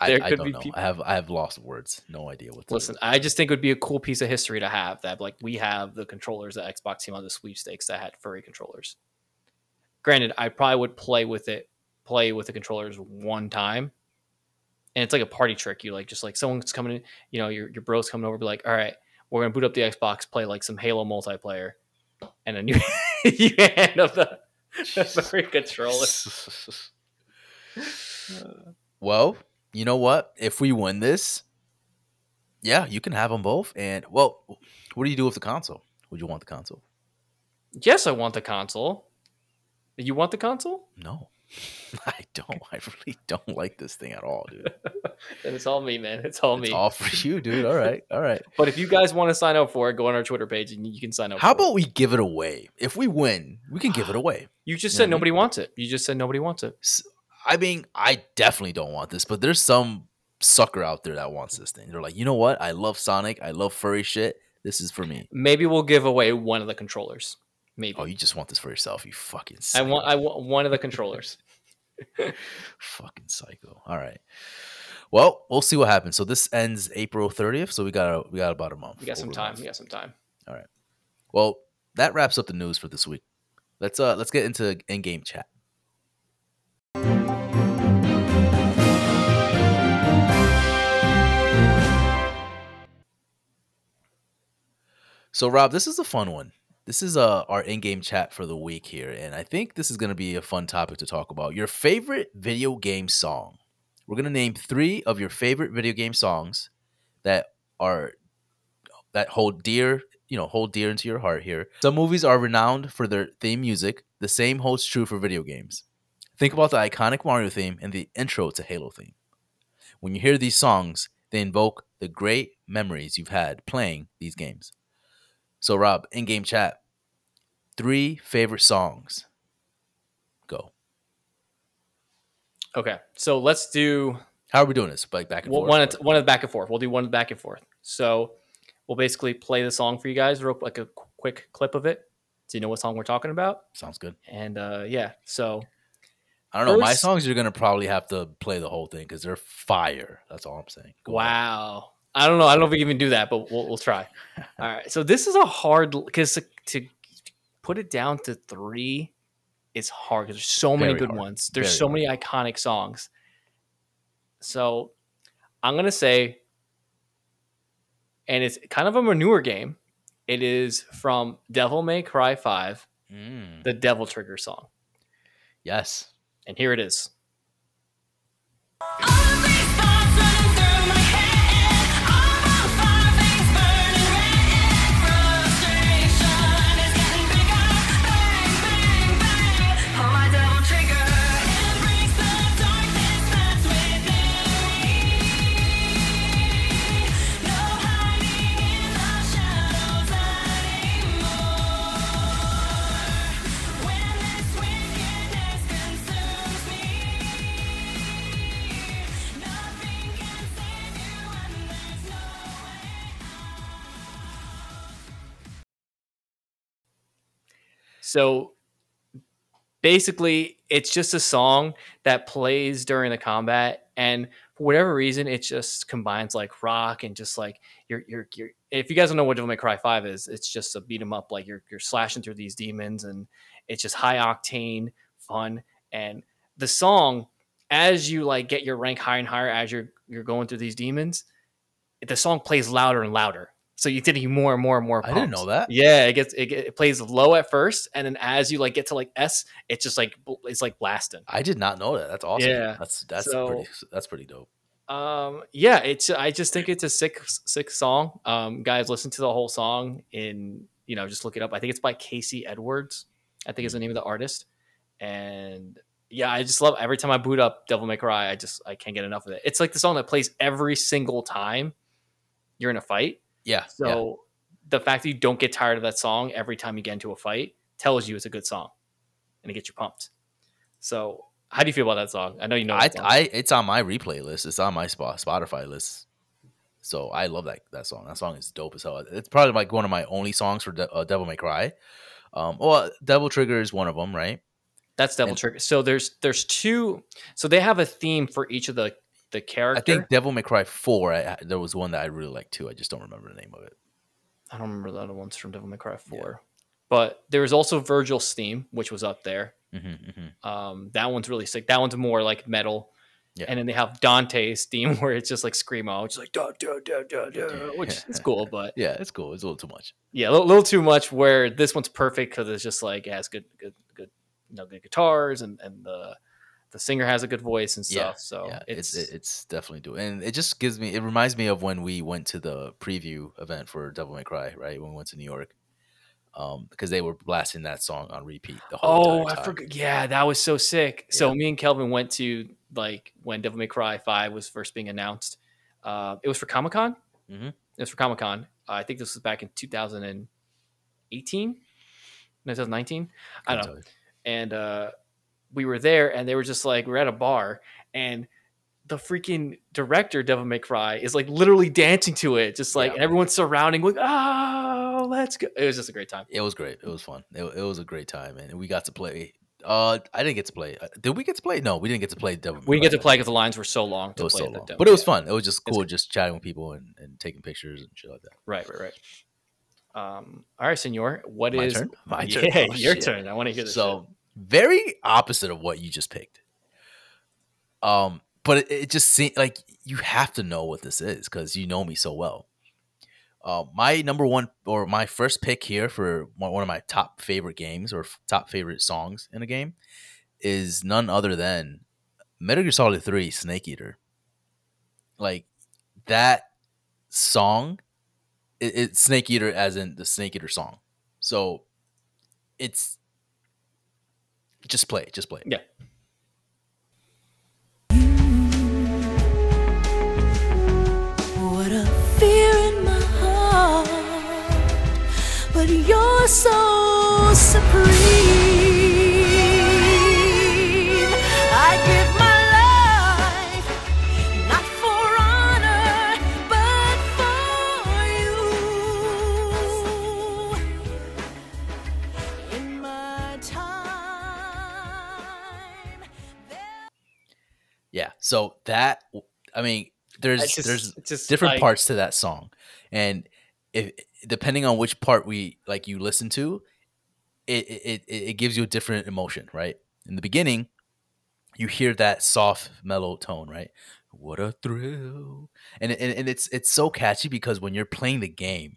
I, there I could don't be know. people. I have I have lost words. No idea what. To Listen, I just think it would be a cool piece of history to have that, like, we have the controllers that Xbox came on the sweepstakes that had furry controllers. Granted, I probably would play with it, play with the controllers one time, and it's like a party trick. You like just like someone's coming in, you know, your your bro's coming over, be like, all right, we're gonna boot up the Xbox, play like some Halo multiplayer, and then you you hand up the, the furry controller. well, you know what? If we win this, yeah, you can have them both. And well, what do you do with the console? Would you want the console? Yes, I want the console. You want the console? No, I don't. I really don't like this thing at all, dude. and it's all me, man. It's all It's me. all for you, dude. All right, all right. But if you guys want to sign up for it, go on our Twitter page and you can sign up. How for it. about we give it away? If we win, we can give it away. you just you said what I mean? nobody wants it? You just said nobody wants it. I mean, I definitely don't want this, but there's some sucker out there that wants this thing. They're like, you know what? I love Sonic. I love furry shit. This is for me. Maybe we'll give away one of the controllers. Maybe Oh, you just want this for yourself, you fucking. I want I want one of the controllers. fucking psycho. All right. Well, we'll see what happens. So this ends April 30th. So we got a, we got about a month. We got some time. We got some time. All right. Well, that wraps up the news for this week. Let's uh let's get into in-game chat. So Rob, this is a fun one. This is uh our in-game chat for the week here, and I think this is gonna be a fun topic to talk about. Your favorite video game song. We're gonna name three of your favorite video game songs that are that hold dear, you know, hold dear into your heart here. Some movies are renowned for their theme music. The same holds true for video games. Think about the iconic Mario theme and the intro to Halo theme. When you hear these songs, they invoke the great memories you've had playing these games. So, Rob, in game chat, three favorite songs. Go. Okay, so let's do How are we doing this? Like back and one, forth? one at one at back and forth. We'll do one of the back and forth. So we'll basically play the song for you guys, real like a quick clip of it, so you know what song we're talking about. Sounds good. And uh, yeah, so I don't know. My songs, you're gonna probably have to play the whole thing because they're fire. That's all I'm saying. Go. Wow. I don't know. I don't know if we can even do that, but we'll, we'll try. All right. So this is a hard because to, to put it down to three is hard because there's so many Very good hard. ones. There's Very so many iconic songs. So I'm gonna say, and it's kind of a manure game. It is from Devil May Cry Five, Mm, the Devil Trigger song, yes. and here it is. So basically, it's just a song that plays during the combat, and for whatever reason, it just combines like rock and just like you're you're you're. If you guys don't know what Devil May Cry Five is, it's just a beat 'em up. Like you're you're slashing through these demons, and it's just high octane fun. And the song, as you like get your rank higher and higher as you're you're going through these demons, the song plays louder and louder. So you're getting more and more and more. I didn't know that. Yeah, it gets it, it plays low at first, and then as you like get to like S, it's just like it's like blasting. I did not know that. That's awesome. Yeah. That's that's So- pretty that's pretty dope. Um, yeah, it's I just think it's a sick sick song. Um, guys, listen to the whole song in you know just look it up. I think it's by Casey Edwards. I think is the name of the artist, and yeah, I just love every time I boot up Devil May Cry. I just I can't get enough of it. It's like the song that plays every single time you're in a fight. Yeah. So yeah. the fact that you don't get tired of that song every time you get into a fight tells you it's a good song, and it gets you pumped. So how do you feel about that song? I know you know. I. I it's on my replay list. It's on my spot Spotify list. So I love that that song. That song is dope as hell. It's probably like one of my only songs for De- uh, Devil May Cry. Um, well, Devil Trigger is one of them, right? That's Devil And- Trigger. So there's there's two. So they have a theme for each of the the character. I think Devil May Cry Four. I, there was one that I really liked too. I just don't remember the name of it. I don't remember the other ones from Devil May Cry Four, but there was also Vergil's theme, which was up there. hmm hmm Um, that one's really sick. That one's more like metal. Yeah. And then they have Dante's theme where it's just like screamo, it's like da da da da da, which is cool, but Yeah, it's cool. It's a little too much. yeah, a little, little too much. Where this one's perfect because it's just like it has good, good, good, you know, good guitars and and the the singer has a good voice and Yeah, stuff. So yeah, it's, it's it's definitely doing, and it just gives me. It reminds me of when we went to the preview event for Devil May Cry, right? When we went to New York, um, because they were blasting that song on repeat the whole Oh, I forgot. Yeah, that was so sick. So me and Kelvin went to like when Devil May Cry Five was first being announced. Uh, it was for Comic Con. Mhm. It was for Comic Con. Uh, I think this was back in 2018, 2019. I don't know. And uh, we were there, and they were just like we we're at a bar, and the freaking director Devil May Cry is like literally dancing to it, just like Yeah. and everyone's surrounding, like oh, let's go. It was just a great time. It was great. It was fun. It, it was a great time, and we got to play. Uh, I didn't get to play. Uh, Did we get to play? No, we didn't get to play Devil. May We didn't get to play because the lines were so long. It was play so long, but it was fun. It was just cool, just chatting with people and, and taking pictures and shit like that. Right, right, right. Um, all right, Senor. What My is turn? My yeah, turn. Oh, your shit. turn. I want to hear this. So very opposite of what you just picked. Um, but it, it just seems like you have to know what this is because you know me so well. Uh, my number one or my first pick here for one of my top favorite games or top favorite songs in a game is none other than Metal Gear Solid 3 Snake Eater. Like that song, it, it's Snake Eater as in the Snake Eater song. So it's just play it, just play it. Yeah. What a fear in my heart, but you're so supreme. I give Yeah. So that I mean, there's just- there's just different like- parts to that song, and if depending on which part we like you listen to, it it it, it gives you a different emotion, right? In the beginning, you hear that soft mellow tone, right? What a thrill, and and, and it's it's so catchy because when you're playing the game,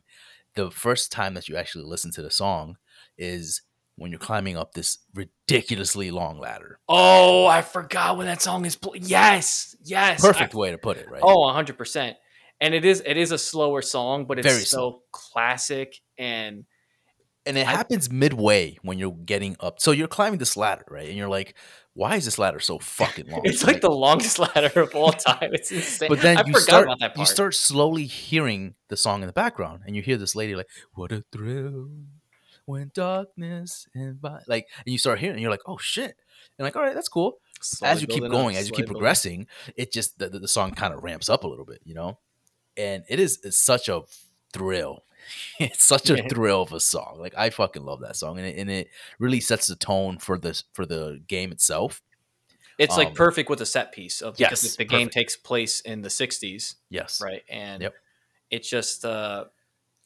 the first time that you actually listen to the song is when you're climbing up this ridiculously long ladder. Oh, I forgot when that song is. Pl- yes, yes. Perfect I- way to put it, right? oh, hundred percent. And it is it is a slower song, but it's Very so slow. classic and and it I- happens midway when you're getting up. So you're climbing this ladder, right? And you're like, "Why is this ladder so fucking long?" it's like the longest ladder of all time. It's insane. But then I you forgot start, about that part. you start slowly hearing the song in the background, and you hear this lady like, "What a thrill when darkness and like," and you start hearing, and you're like, "Oh shit!" And like, all right, that's cool. Slowly as you keep building up, going, as you keep building up. progressing, it just the, the, song kind of ramps up a little bit, you know. And it is it's such a thrill. it's such a thrill of a song. Like I fucking love that song, and it, and it really sets the tone for this for the game itself. It's Um, like perfect with a set piece of because yes, the game takes place in the 60s, Yes, right? And Yep. it's just uh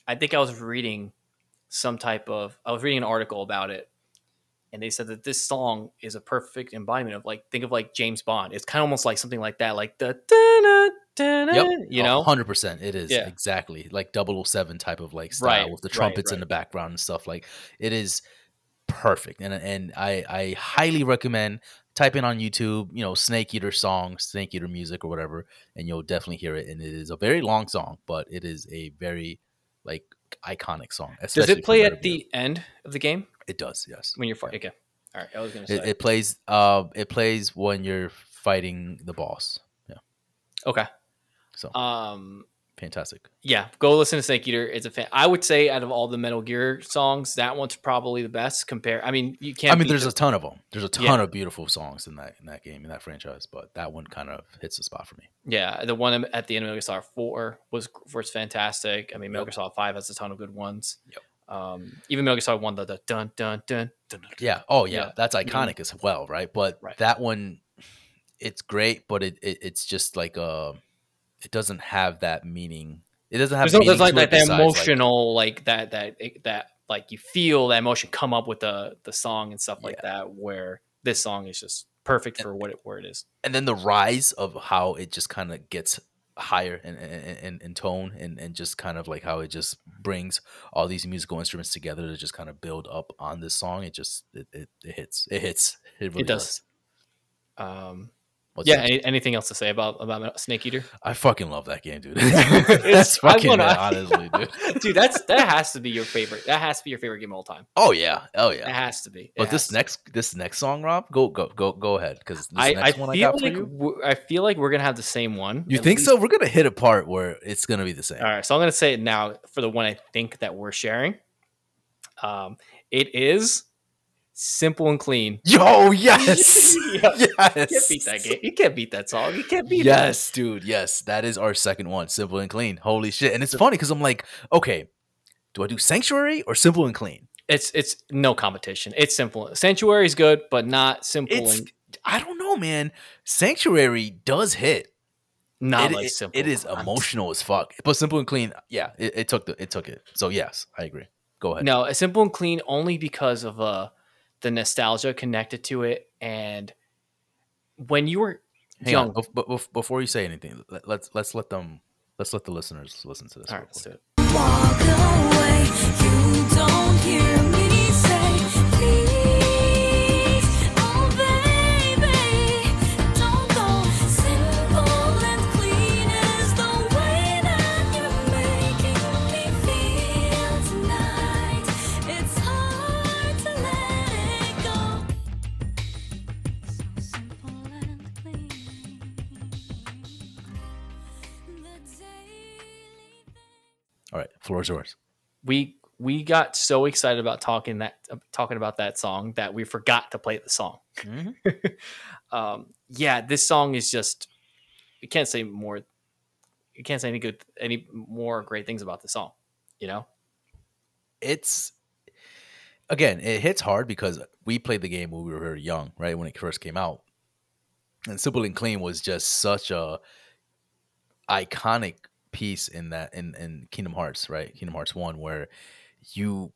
I think I was reading some type of I was reading an article about it and they said that this song is a perfect embodiment of like think of like James Bond. It's kind of almost like something like that, like the da-na, da-na, Yep, you know? hundred percent. It is Yeah. exactly like 007 type of like style Right, with the right, trumpets in the background and stuff. Like it is perfect, and and I I highly recommend type in on YouTube, you know, Snake Eater song, Snake Eater music or whatever, and you'll definitely hear it. And it is a very long song, but it is a very like iconic song. Does it play at the end of the game It does, yes. when you're fighting. Okay? All right, I was gonna say It, it plays. Uh, it plays when you're fighting the boss. Yeah, okay. so Um, fantastic. yeah, go listen to Snake Eater. It's a fan. I would say out of all the Metal Gear songs, that one's probably the best. Compare. I mean, you can't. I mean, there's the- a ton of them. There's a ton Yeah. of beautiful songs in that in that game in that franchise, but that one kind of hits the spot for me. yeah, the one at the end of Metal Gear Solid Four was was fantastic. I mean, Metal. Gear Solid Five has a ton of good ones. Yep. Um, even Metal Gear Solid One, the, the dun dun dun dun. dun, Yeah. Oh yeah, Yeah. that's know? iconic as well, right? But Right. that one, it's great, but it, it it's just like uh, it doesn't have that meaning. It doesn't have There's, there's like that, besides, like- emotional, like, that that that like you feel that emotion come up with the the song and stuff like that. Where this song is just perfect for what it where it is. and then the rise of how it just kind of gets higher in, in, in, tone and, and just kind of like how it just brings all these musical instruments together to just kind of build up on this song it just it, it, it hits it hits it really it does. Um, What's yeah. Any, anything else to say about about Snake Eater? i fucking love that game dude It's- it's fucking wanna- honestly dude Dude, that's that has to be your favorite. That has to be your favorite game of all time. oh yeah oh yeah, It has to be. It but this next this next song rob go go go go ahead because this I, I next one i feel got like for you w- I feel like we're gonna have the same one. you think least- so we're gonna hit a part where it's gonna be the same All right, so I'm gonna say it now for the one I think that we're sharing. Um, it is simple and clean. yo yes yes You can't beat that game. You can't beat that song. You can't beat it. yes, dude. Yes, that is our second one. Simple and clean. Holy shit! And it's funny because I'm like, okay, do I do sanctuary or simple and clean? It's it's no competition. It's simple. Sanctuary is good, but not simple It's and I don't know, man. Sanctuary does hit. not It- like it- simple. it is emotional as fuck. But simple and clean, yeah, it, it took the it took it. So yes, I agree. Go ahead. No, it's simple and clean only because of uh the nostalgia connected to it and when you were Hang young. on. Bef- bef- bef- before you say anything, let, let's let's let them let's let the listeners listen to this. All right, let's do it. All right, floor is yours. we we got so excited about talking that uh, talking about that song that we forgot to play the song. um, yeah, this song is just you can't say more. You can't say any good, any more great things about the song. You know, it's again it hits hard because we played the game when we were very young right when it first came out and simple and clean was just such a iconic piece in that in in kingdom hearts right kingdom hearts 1 where you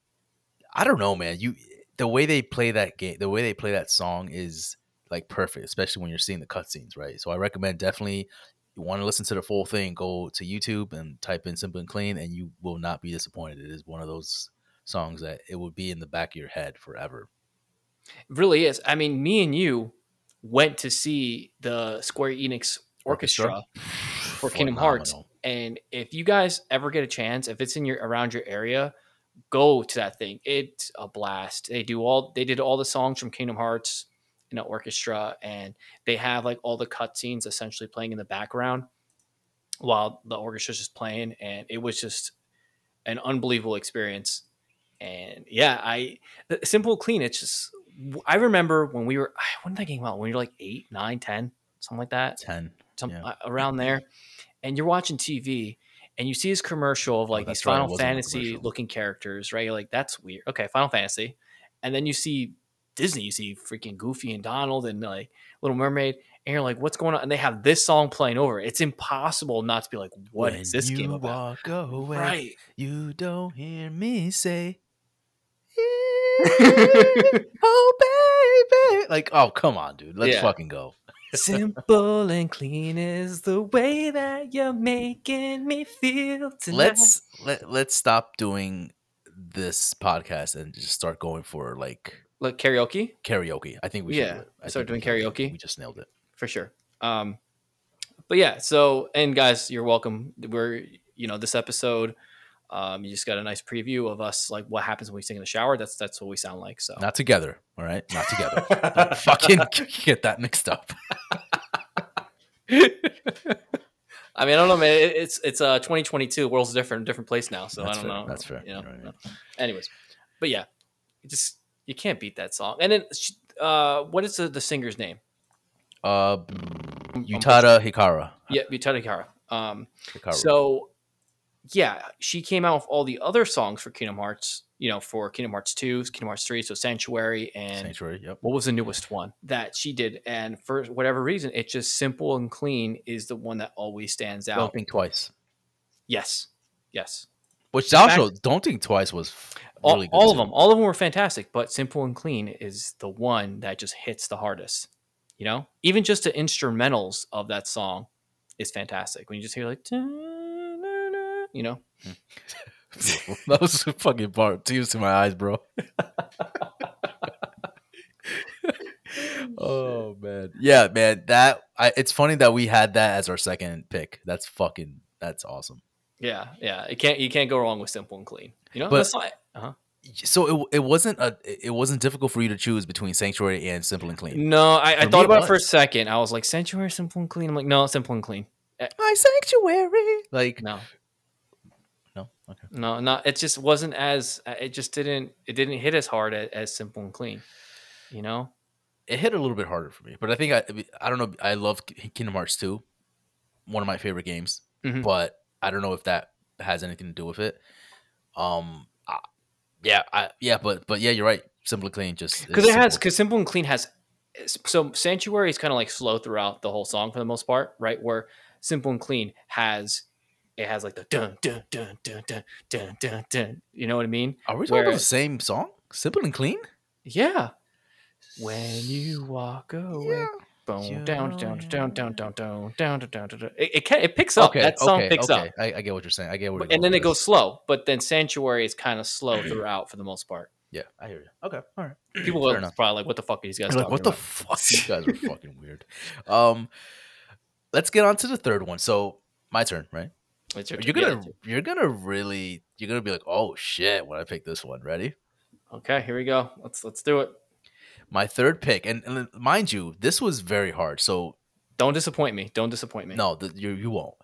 i don't know man you the way they play that game the way they play that song is like perfect especially when you're seeing the cutscenes right so i recommend definitely you want to listen to the full thing go to youtube and type in simple and clean and you will not be disappointed it is one of those songs that it would be in the back of your head forever. it really is. I mean, me and you went to see the Square Enix orchestra, for Kingdom Hearts. And if you guys ever get a chance, if it's in your around your area, go to that thing. It's a blast. They do all they did all the songs from Kingdom Hearts in an orchestra, and they have like all the cutscenes essentially playing in the background while the orchestra's just playing, and it was just an unbelievable experience. And yeah, I the simple clean. It's just I remember when we were when did that game out? When you were like eight, nine, ten, something like that Ten. some Yeah. uh, around there, and you're watching TV, and you see his commercial of oh, like these Oh, that's right, it Final was on the Fantasy looking characters, right? You're like, that's weird. Okay, Final Fantasy, and then you see Disney, you see freaking Goofy and Donald and like Little Mermaid, and you're like, what's going on? And they have this song playing over. it. It's impossible not to be like, what is When this game you about? Walk away, Right. You don't hear me say. oh baby, like oh come on, dude, let's Yeah. fucking go. Simple and clean is the way that you're making me feel tonight. Let's let let's stop doing this podcast and just start going for like like karaoke karaoke. I think we should Yeah, do. I start doing we can. karaoke. We just nailed it. for sure. Um, but yeah, so and guys, you're welcome. We're you know this episode. Um, you just got a nice preview of us, like what happens when we sing in the shower. That's that's what we sound like. So Not together, all right? Not together. Don't fucking get that mixed up. I mean, I don't know, man. It- It's it's uh 2022. World's different, different place now. So That's I don't fair, know. that's fair. You know. You know what I mean? Anyways, but yeah, you just you can't beat that song. And then, uh, what is the, the singer's name? Uh, Utada Hikara. Yeah, Utada Hikara. Um, Hikaru. So, yeah, she came out with all the other songs for Kingdom Hearts. You know, for Kingdom Hearts two, Kingdom Hearts three, so Sanctuary and Sanctuary. Yep. what was the newest one that she did? And for whatever reason, it's just simple and clean is the one that always stands out. Don't think twice. Yes, yes. Which In fact- also, don't think twice was f- All, good. all of them, all of them were fantastic, but simple and clean is the one that just hits the hardest. You know, even just the instrumentals of that song is fantastic. When you just hear like, you know, that was a fucking bar. Tears to my eyes, bro. oh man, yeah, man. That I, it's funny that we had that as our second pick. That's fucking. That's awesome. Yeah, yeah. It can't you can't go wrong with simple and clean. You know, But- that's not, uh-huh. So it, it wasn't a it wasn't difficult for you to choose between Sanctuary and Simple and Clean. No, I, I thought about it for a second. I was like, sanctuary, simple and clean. I'm like, no, simple and clean. My sanctuary, like no, okay. no, not. It just wasn't as. uh, It just didn't. It didn't hit as hard as, as simple and clean. You know. It hit a little bit harder for me, but I think I I don't know. I love Kingdom Hearts 2, one of my favorite games, Mhm. but I don't know if that has anything to do with it. Um, I- yeah, I yeah, but but yeah, you're right. Simple and Clean just because it has because simple and clean has so sanctuary is kind of like slow throughout the whole song for the most part right where simple and clean has it has like the dun dun dun dun dun dun dun dun you know what i mean Are we talking about the same song? Simple and Clean. yeah when you walk away boom, down down down down down down down down down down it, it, can, it picks up Okay, that song okay, picks okay. up I, I get what you're saying. I get what. But- and then it goes slow but then sanctuary is kind of slow throughout for the most part. Yeah, I hear you. Okay, all right. people Fair are probably like what the fuck are these guys You're like, talking what the fuck? These guys are fucking weird. Um, let's get on to the third one. So my turn, right? It's your You're gonna you're gonna really you're gonna be like, oh shit, when I pick this one. Ready? okay here we go let's let's do it My third pick, and, and mind you, this was very hard. So Don't disappoint me. Don't disappoint me. no, the, you you won't.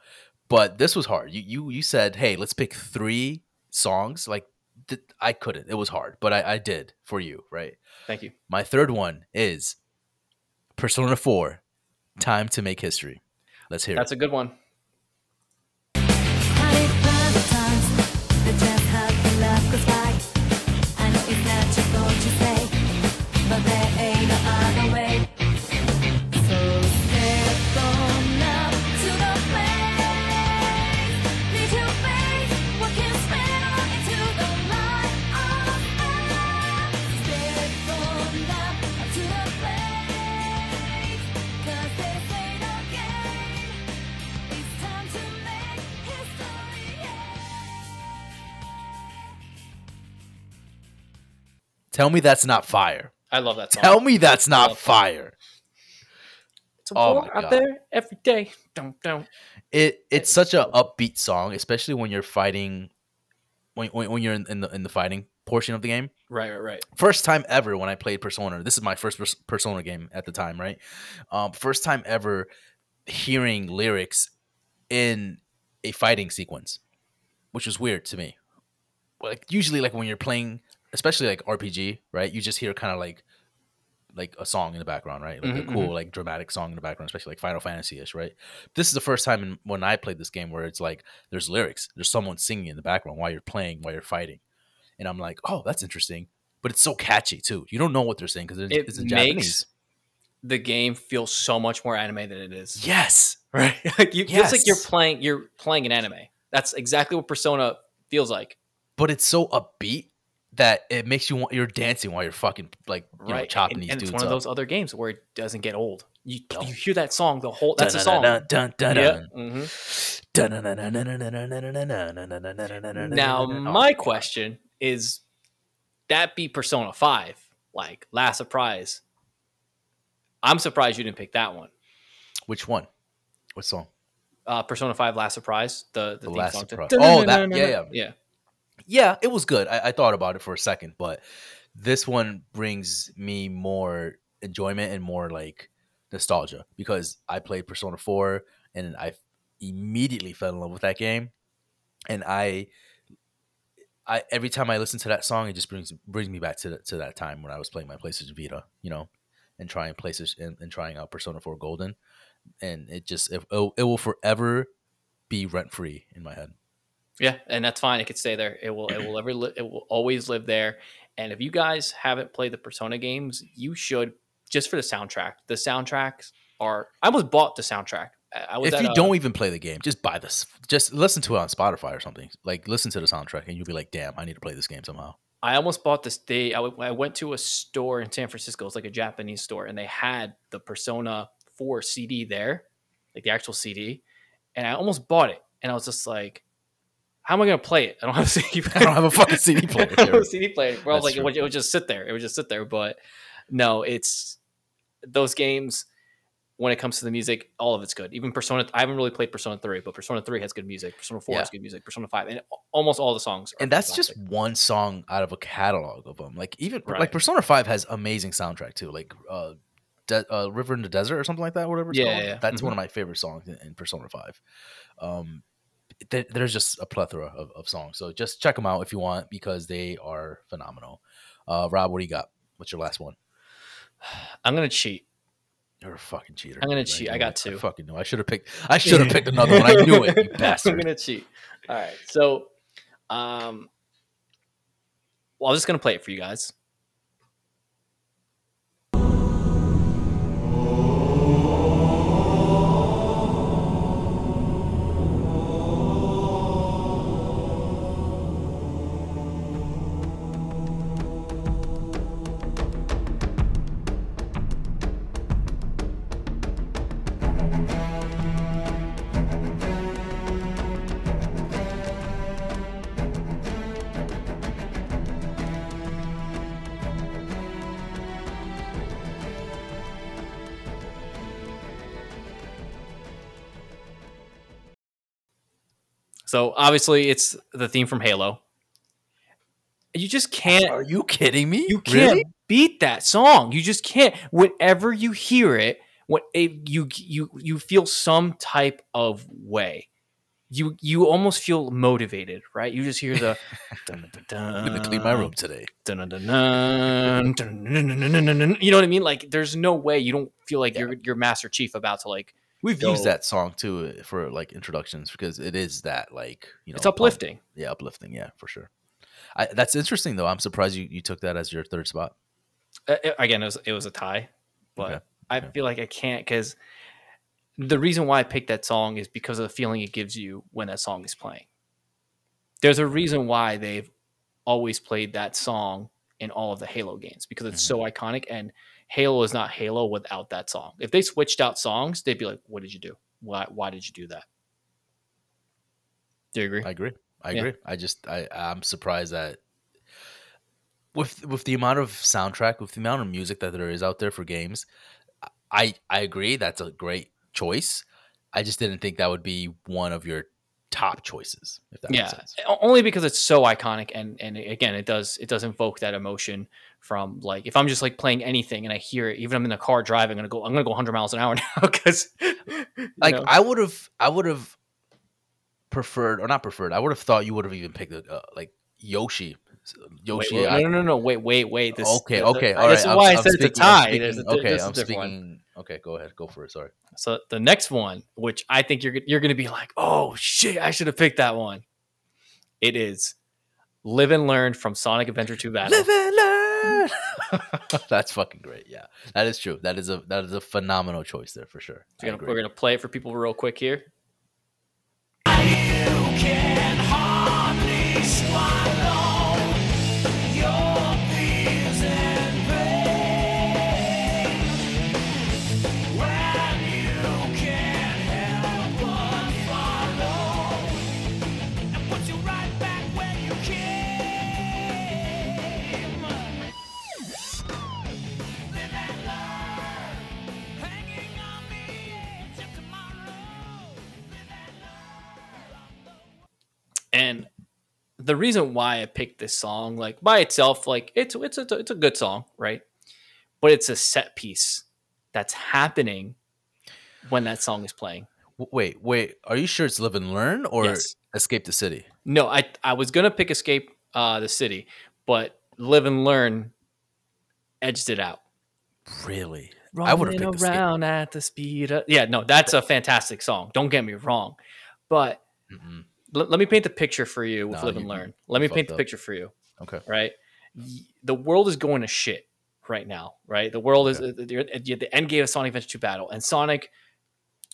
But this was hard. You you you said, hey, let's pick three songs. Like th- I couldn't. It was hard, but I, I did for you, right? Thank you. My third one is Persona Four. Time to make history. Let's hear it. That's it. a good one. Tell me that's not fire. I love that song. Tell me that's I not fire. It's a Oh war out God. there every day. Don't don't. It it's such an upbeat song, especially when you're fighting when when, when you're in, in the in the fighting portion of the game. Right, right, right. First time ever when I played Persona. This is my first Persona game at the time, right? Um, first time ever hearing lyrics in a fighting sequence, which was weird to me. Like usually, like when you're playing, especially like RPG, right? You just hear kind of like like a song in the background, right? Like mm-hmm, a cool, mm-hmm. like dramatic song in the background, especially like Final Fantasy ish, right? This is the first time in, when I played this game where it's like there's lyrics, there's someone singing in the background while you're playing, while you're fighting, and I'm like, oh, that's interesting, but it's so catchy too. You don't know what they're saying because it it's in Japanese. the game feels so much more anime than it is. Yes, right. like you, yes. feels like you're playing, you're playing an anime. That's exactly what Persona feels like. But it's so upbeat that it makes you want you're dancing while you're fucking like you right. know, chopping and, these and dudes. It's one up. of those other games where it doesn't get old. You, no. you hear that song the whole that's a song. Now my question is that be Persona 5, like last surprise. I'm surprised you didn't pick that one. Which one? What song? Uh, Persona 5 Last Surprise. The the, the last surprise. Oh, that yeah, yeah. Yeah. Yeah, it was good. I, I thought about it for a second, but this one brings me more enjoyment and more like nostalgia because I played Persona 4 and I immediately fell in love with that game. And I I every time I listen to that song, it just brings brings me back to the, to that time when I was playing my PlayStation Vita, you know, and trying PlayStation and, and trying out Persona 4 Golden. And it just it, it will forever be rent free in my head. Yeah, and that's fine. It could stay there. It will. It will ever. Li- it will always live there. And if you guys haven't played the Persona games, you should just for the soundtrack. The soundtracks are. I almost bought the soundtrack. I was if at you don't even play the game, just buy this. Just listen to it on Spotify or something. Like listen to the soundtrack, and you'll be like, "Damn, I need to play this game somehow." I almost bought this. They. I, w- I went to a store in San Francisco. It's like a Japanese store, and they had the Persona Four CD there, like the actual CD. And I almost bought it, and I was just like, "How am I going to play it? I don't have a CD. I don't have a fucking CD player. I don't have a CD player. Well, I was That's like, it would, it would just sit there. It would just sit there. But no, it's those games. When it comes to the music, all of it's good. Even Persona, I haven't really played Persona Three, but Persona Three has good music. Persona Four Yeah. has good music. Persona Five, and almost all the songs. Are And that's just one song out of a catalog of them. Like even Right. like Persona Five has amazing soundtrack too. Like uh, De- uh, River in the Desert or something like that. Whatever. It's Yeah, called. yeah, yeah. That's one Mhm. of my favorite songs in, in Persona Five. Um, there- there's just a plethora of, of songs. So just check them out if you want because they are phenomenal. Uh, Rob, what do you got? What's your last one? I'm gonna cheat. You're a fucking cheater. I'm gonna dude. cheat. I knew got it. two. I fucking no. I should have picked. I should have picked another one. I knew it. You bastard. I'm gonna cheat. All right. So, um, well, I'm just gonna play it for you guys. So obviously, it's the theme from Halo. You just can't. Are you kidding me? You can't Really? beat that song. You just can't. Whenever you hear it, what it, you you you feel some type of way. You you almost feel motivated, right? You just hear the. dun, dun, dun, I'm gonna clean my room today. dun, dun, dun, dun, dun, dun, dun, dun. You know what I mean? Like, there's no way you don't feel like Yeah. you're you're Master Chief about to like. We've Yo. used that song too uh, for like introductions because it is that like you know It's uplifting. Yeah, uplifting. Yeah, for sure. I, that's interesting though. I'm surprised you, you took that as your third spot. Uh, again, it was it was a tie, but Okay, I okay. feel like I can't because the reason why I picked that song is because of the feeling it gives you when that song is playing. There's a reason why they've always played that song in all of the Halo games because it's so Mm-hmm. iconic and Halo is not Halo without that song. If they switched out songs, they'd be like, "What did you do? Why why did you do that?" Do you agree? I agree. I Yeah. agree. I just I I'm surprised that with with the amount of soundtrack, with the amount of music that there is out there for games, I I agree that's a great choice. I just didn't think that would be one of your top choices. If that yeah makes sense. o- only because it's so iconic and and again it does it does invoke that emotion from like if i'm just like playing anything and i hear it even i'm in the car driving i'm gonna go i'm gonna go 100 miles an hour now because like I would have, I would have preferred, or not preferred. I would have thought you would have even picked uh, like Yoshi Yoshi. wait, I- no, no, no, no. Wait, wait, wait. This, okay, the- okay, the- all right. This is I'm- why I I'm said it's a speaking- I'm tie. There's a, okay, there's a I'm different one. speaking. Okay, go ahead. Go for it. Sorry. So the next one, which I think you're you're going to be like, oh shit, I should have picked that one. It is "Live and Learn" from Sonic Adventure 2 Battle. Live and learn. That's fucking great. Yeah, that is true. That is a that is a phenomenal choice there for sure. We're gonna, we're gonna play it for people real quick here. The reason why I picked this song, like by itself, like it's it's a it's a good song, right? But it's a set piece that's happening when that song is playing. Wait, wait. Are you sure it's live and learn or Yes. escape the city? No, I I was gonna pick Escape uh, the City, but Live and Learn edged it out. Really? I would have Running picked Escape. around at the speed. Of, yeah, no, that's a fantastic song. Don't get me wrong, but Mm-mm. Let, let me paint the picture for you with No, Live you- and Learn. Let me paint the up. picture for you. Okay. right? The world is going to shit right now, right? The world is Okay. uh, you're at the end game of Sonic Adventure 2 battle, and Sonic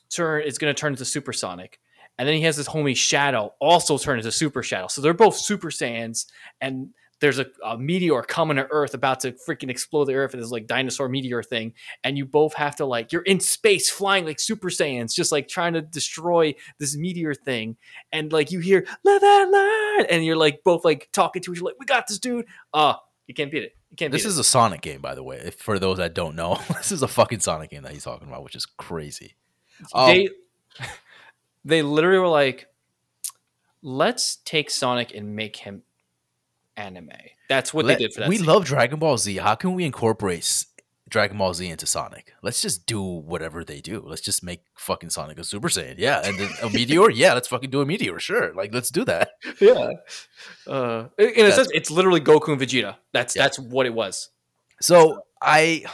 turn is going to turn into Super Sonic, and then he has this homie Shadow also turn into Super Shadow. So they're both Super Saiyans, and there's a, a meteor coming to Earth about to freaking explode the Earth. This like dinosaur meteor thing, and you both have to like you're in space flying like Super Saiyans, just like trying to destroy this meteor thing, and like you hear "Live and Learn," and you're like both like talking to each other, like "We got this, dude." Uh you can't beat it. You can't beat This it. is a Sonic game, by the way. If, for those that don't know, this is a fucking Sonic game that he's talking about, which is crazy. Um, they they literally were like, let's take Sonic and make him anime. That's what let- they did for that. we scene. love Dragon Ball Z. How can we incorporate Dragon Ball Z into Sonic? Let's just do whatever they do. Let's just make fucking Sonic a Super Saiyan. Yeah, and then a meteor. Yeah, let's fucking do a meteor. Sure, like let's do that. yeah. Uh, in a sense, it's literally Goku and Vegeta. That's Yeah. that's what it was. So I,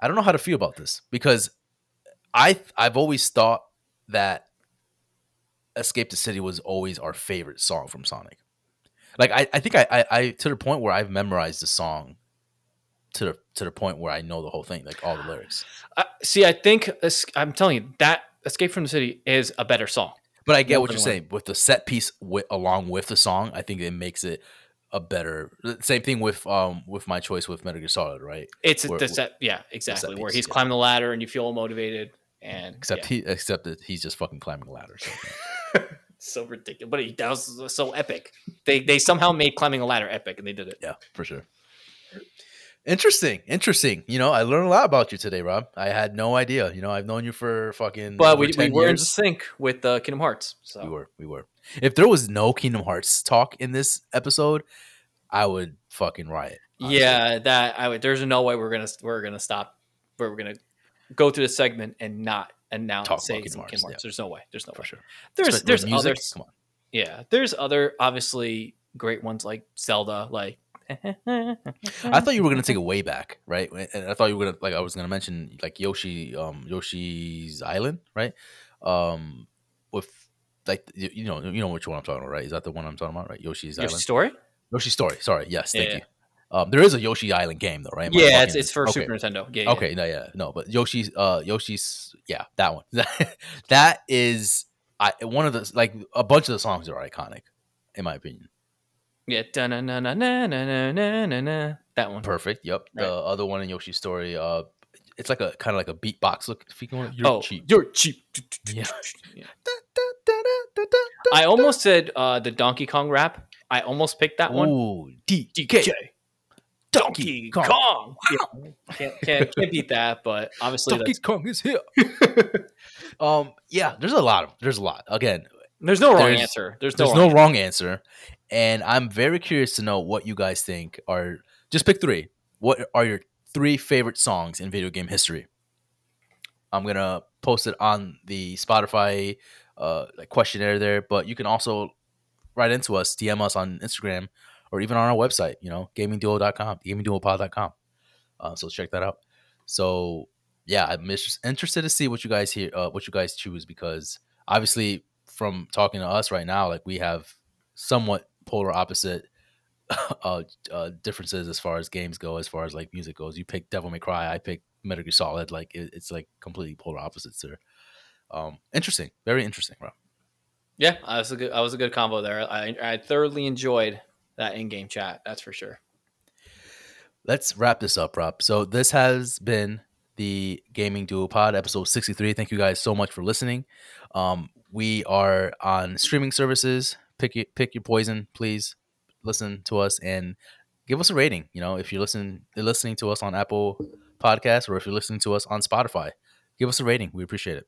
I don't know how to feel about this because I I've always thought that Escape the City was always our favorite song from Sonic. Like I, I think I, I, I to the point where I've memorized the song to the to the point where I know the whole thing, like all the lyrics. Uh, see, I think I'm telling you that Escape from the City is a better song. But I get what you're saying with the set piece wi- along with the song. I think it makes it a better. Same thing with um with my choice with Metal Gear Solid, right? It's Where- the set, yeah, exactly. Where piece, he's yeah. climbing the ladder and you feel motivated, and Except yeah. he except that he's just fucking climbing a ladder. So. so ridiculous. But he, that was so epic. They they somehow made climbing a ladder epic, and they did it. Yeah, for sure. Interesting, interesting. You know, I learned a lot about you today, Rob. I had no idea. You know, I've known you for fucking. But we, we 10 were in sync with uh, Kingdom Hearts. So We were, we were. If there was no Kingdom Hearts talk in this episode, I would fucking riot. honestly. yeah, that I would. There's no way we're gonna we're gonna stop. Where we're gonna go through the segment and not announce Talk say Kingdom Kingdom Hearts, Hearts. There's no way. There's no for way. sure. There's Especially there's music, other Come on. yeah. There's other obviously great ones like Zelda. Like I thought you were gonna take it way back, right? And I thought you were gonna like I was gonna mention like Yoshi, um, Yoshi's Island, right? Um, with like you, you know you know which one I'm talking about, right? Is that the one I'm talking about, right? Yoshi's Your Island. story. Yoshi's Story. Sorry. Yes. Thank Yeah. you. Um, there is a Yoshi Island game though, right? Am yeah, it's, it's for okay. Super Nintendo. Yeah. Okay. Yeah. No. Yeah. No. But Yoshi's. Uh. Yoshi's. Yeah. That one. that is. I one of the like a bunch of the songs are iconic, in my opinion. Yeah. Na na na na na na na na. That one. Perfect. Yep. Right. The other one in Yoshi's story. Uh. It's like a kind of like a beatbox look. If you want, you're oh, cheap. You're cheap. Yeah. yeah. I almost said uh, the Donkey Kong rap. I almost picked that one. DK. DK. DJ Donkey Kong. Yeah. Can't, can't can't beat that, but obviously Donkey that's, Kong is here. um, yeah, there's a lot of there's a lot. Again, there's no wrong There's- answer. There's no There's wrong no wrong answer, and I'm very curious to know what you guys think are. Just pick three. What are your three favorite songs in video game history? I'm gonna post it on the Spotify uh, like questionnaire there, but you can also write into us, DM us on Instagram, or even on our website, you know, gamingduo.com, gamingduopod.com. Uh, so check that out. So yeah, I'm interested to see what you guys hear, uh, what you guys choose because obviously from talking to us right now, like we have somewhat polar opposite uh, uh differences as far as games go, as far as like music goes. You pick Devil May Cry, I pick Metal Gear Solid. Like it, it's like completely polar opposites there. Um, interesting, very interesting, bro. Yeah, that was a good. That was a good combo there. I, I thoroughly enjoyed that in-game chat. That's for sure. Let's wrap this up, Rob. So this has been the Gaming Duo Pod, episode 63. Thank you guys so much for listening. Um, we are on streaming services. Pick your, pick your poison, please. Listen to us and give us a rating. You know, if you're listening listening to us on Apple Podcasts or if you're listening to us on Spotify, give us a rating. We appreciate it.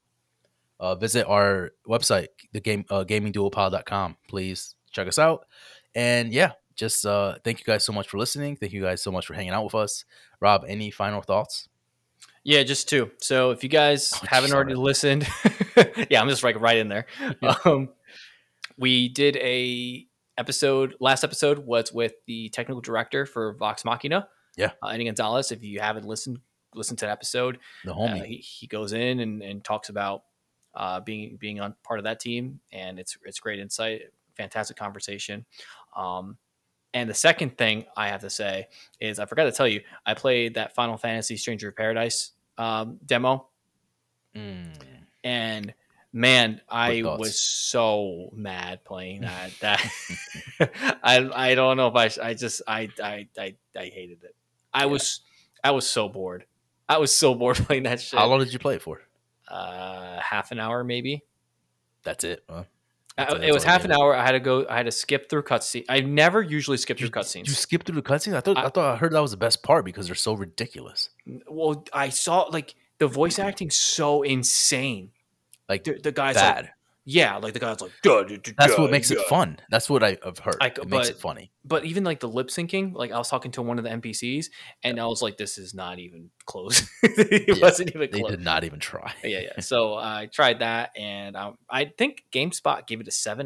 Uh, visit our website, the game uh, gamingduopod.com. Please check us out. And yeah, just uh, thank you guys so much for listening. Thank you guys so much for hanging out with us. Rob, any final thoughts? Yeah, just two. So if you guys Oh, haven't geez, already alright. listened, yeah, I'm just like right in there. Um, we did a episode. Last episode was with the technical director for Vox Machina. Yeah. uh, Eddie Gonzalez. If you haven't listened, listen to that episode. The Uh, homie. he, he goes in and, and talks about uh, being being on part of that team, and it's it's great insight, fantastic conversation. Um, and the second thing I have to say is I forgot to tell you I played that Final Fantasy Stranger of Paradise um, demo, Mm. and man, I was so mad playing that. That I I don't know if I I just I I I, I hated it. I Yeah. was I was so bored. I was so bored playing that shit How long did you play it for? uh, half an hour maybe. That's it. Huh? It was half an hour. I had to go. I had to skip through cutscene. I never usually skip through cutscenes. you skip through the cutscenes. I thought I, I- thought I heard that was the best part because they're so ridiculous. well, I saw like the voice acting so insane. Like The, the guy's like, bad. Yeah, like the guy's like, duh, duh, duh, That's what makes it fun. That's what I- I've heard. I- it makes it funny. But even like the lip syncing, like I was talking to one of the NPCs, and I was like, this is not even close. it Yeah, wasn't even They close. did not even try. Yeah, yeah. So I tried that, and um, I think GameSpot gave it a seven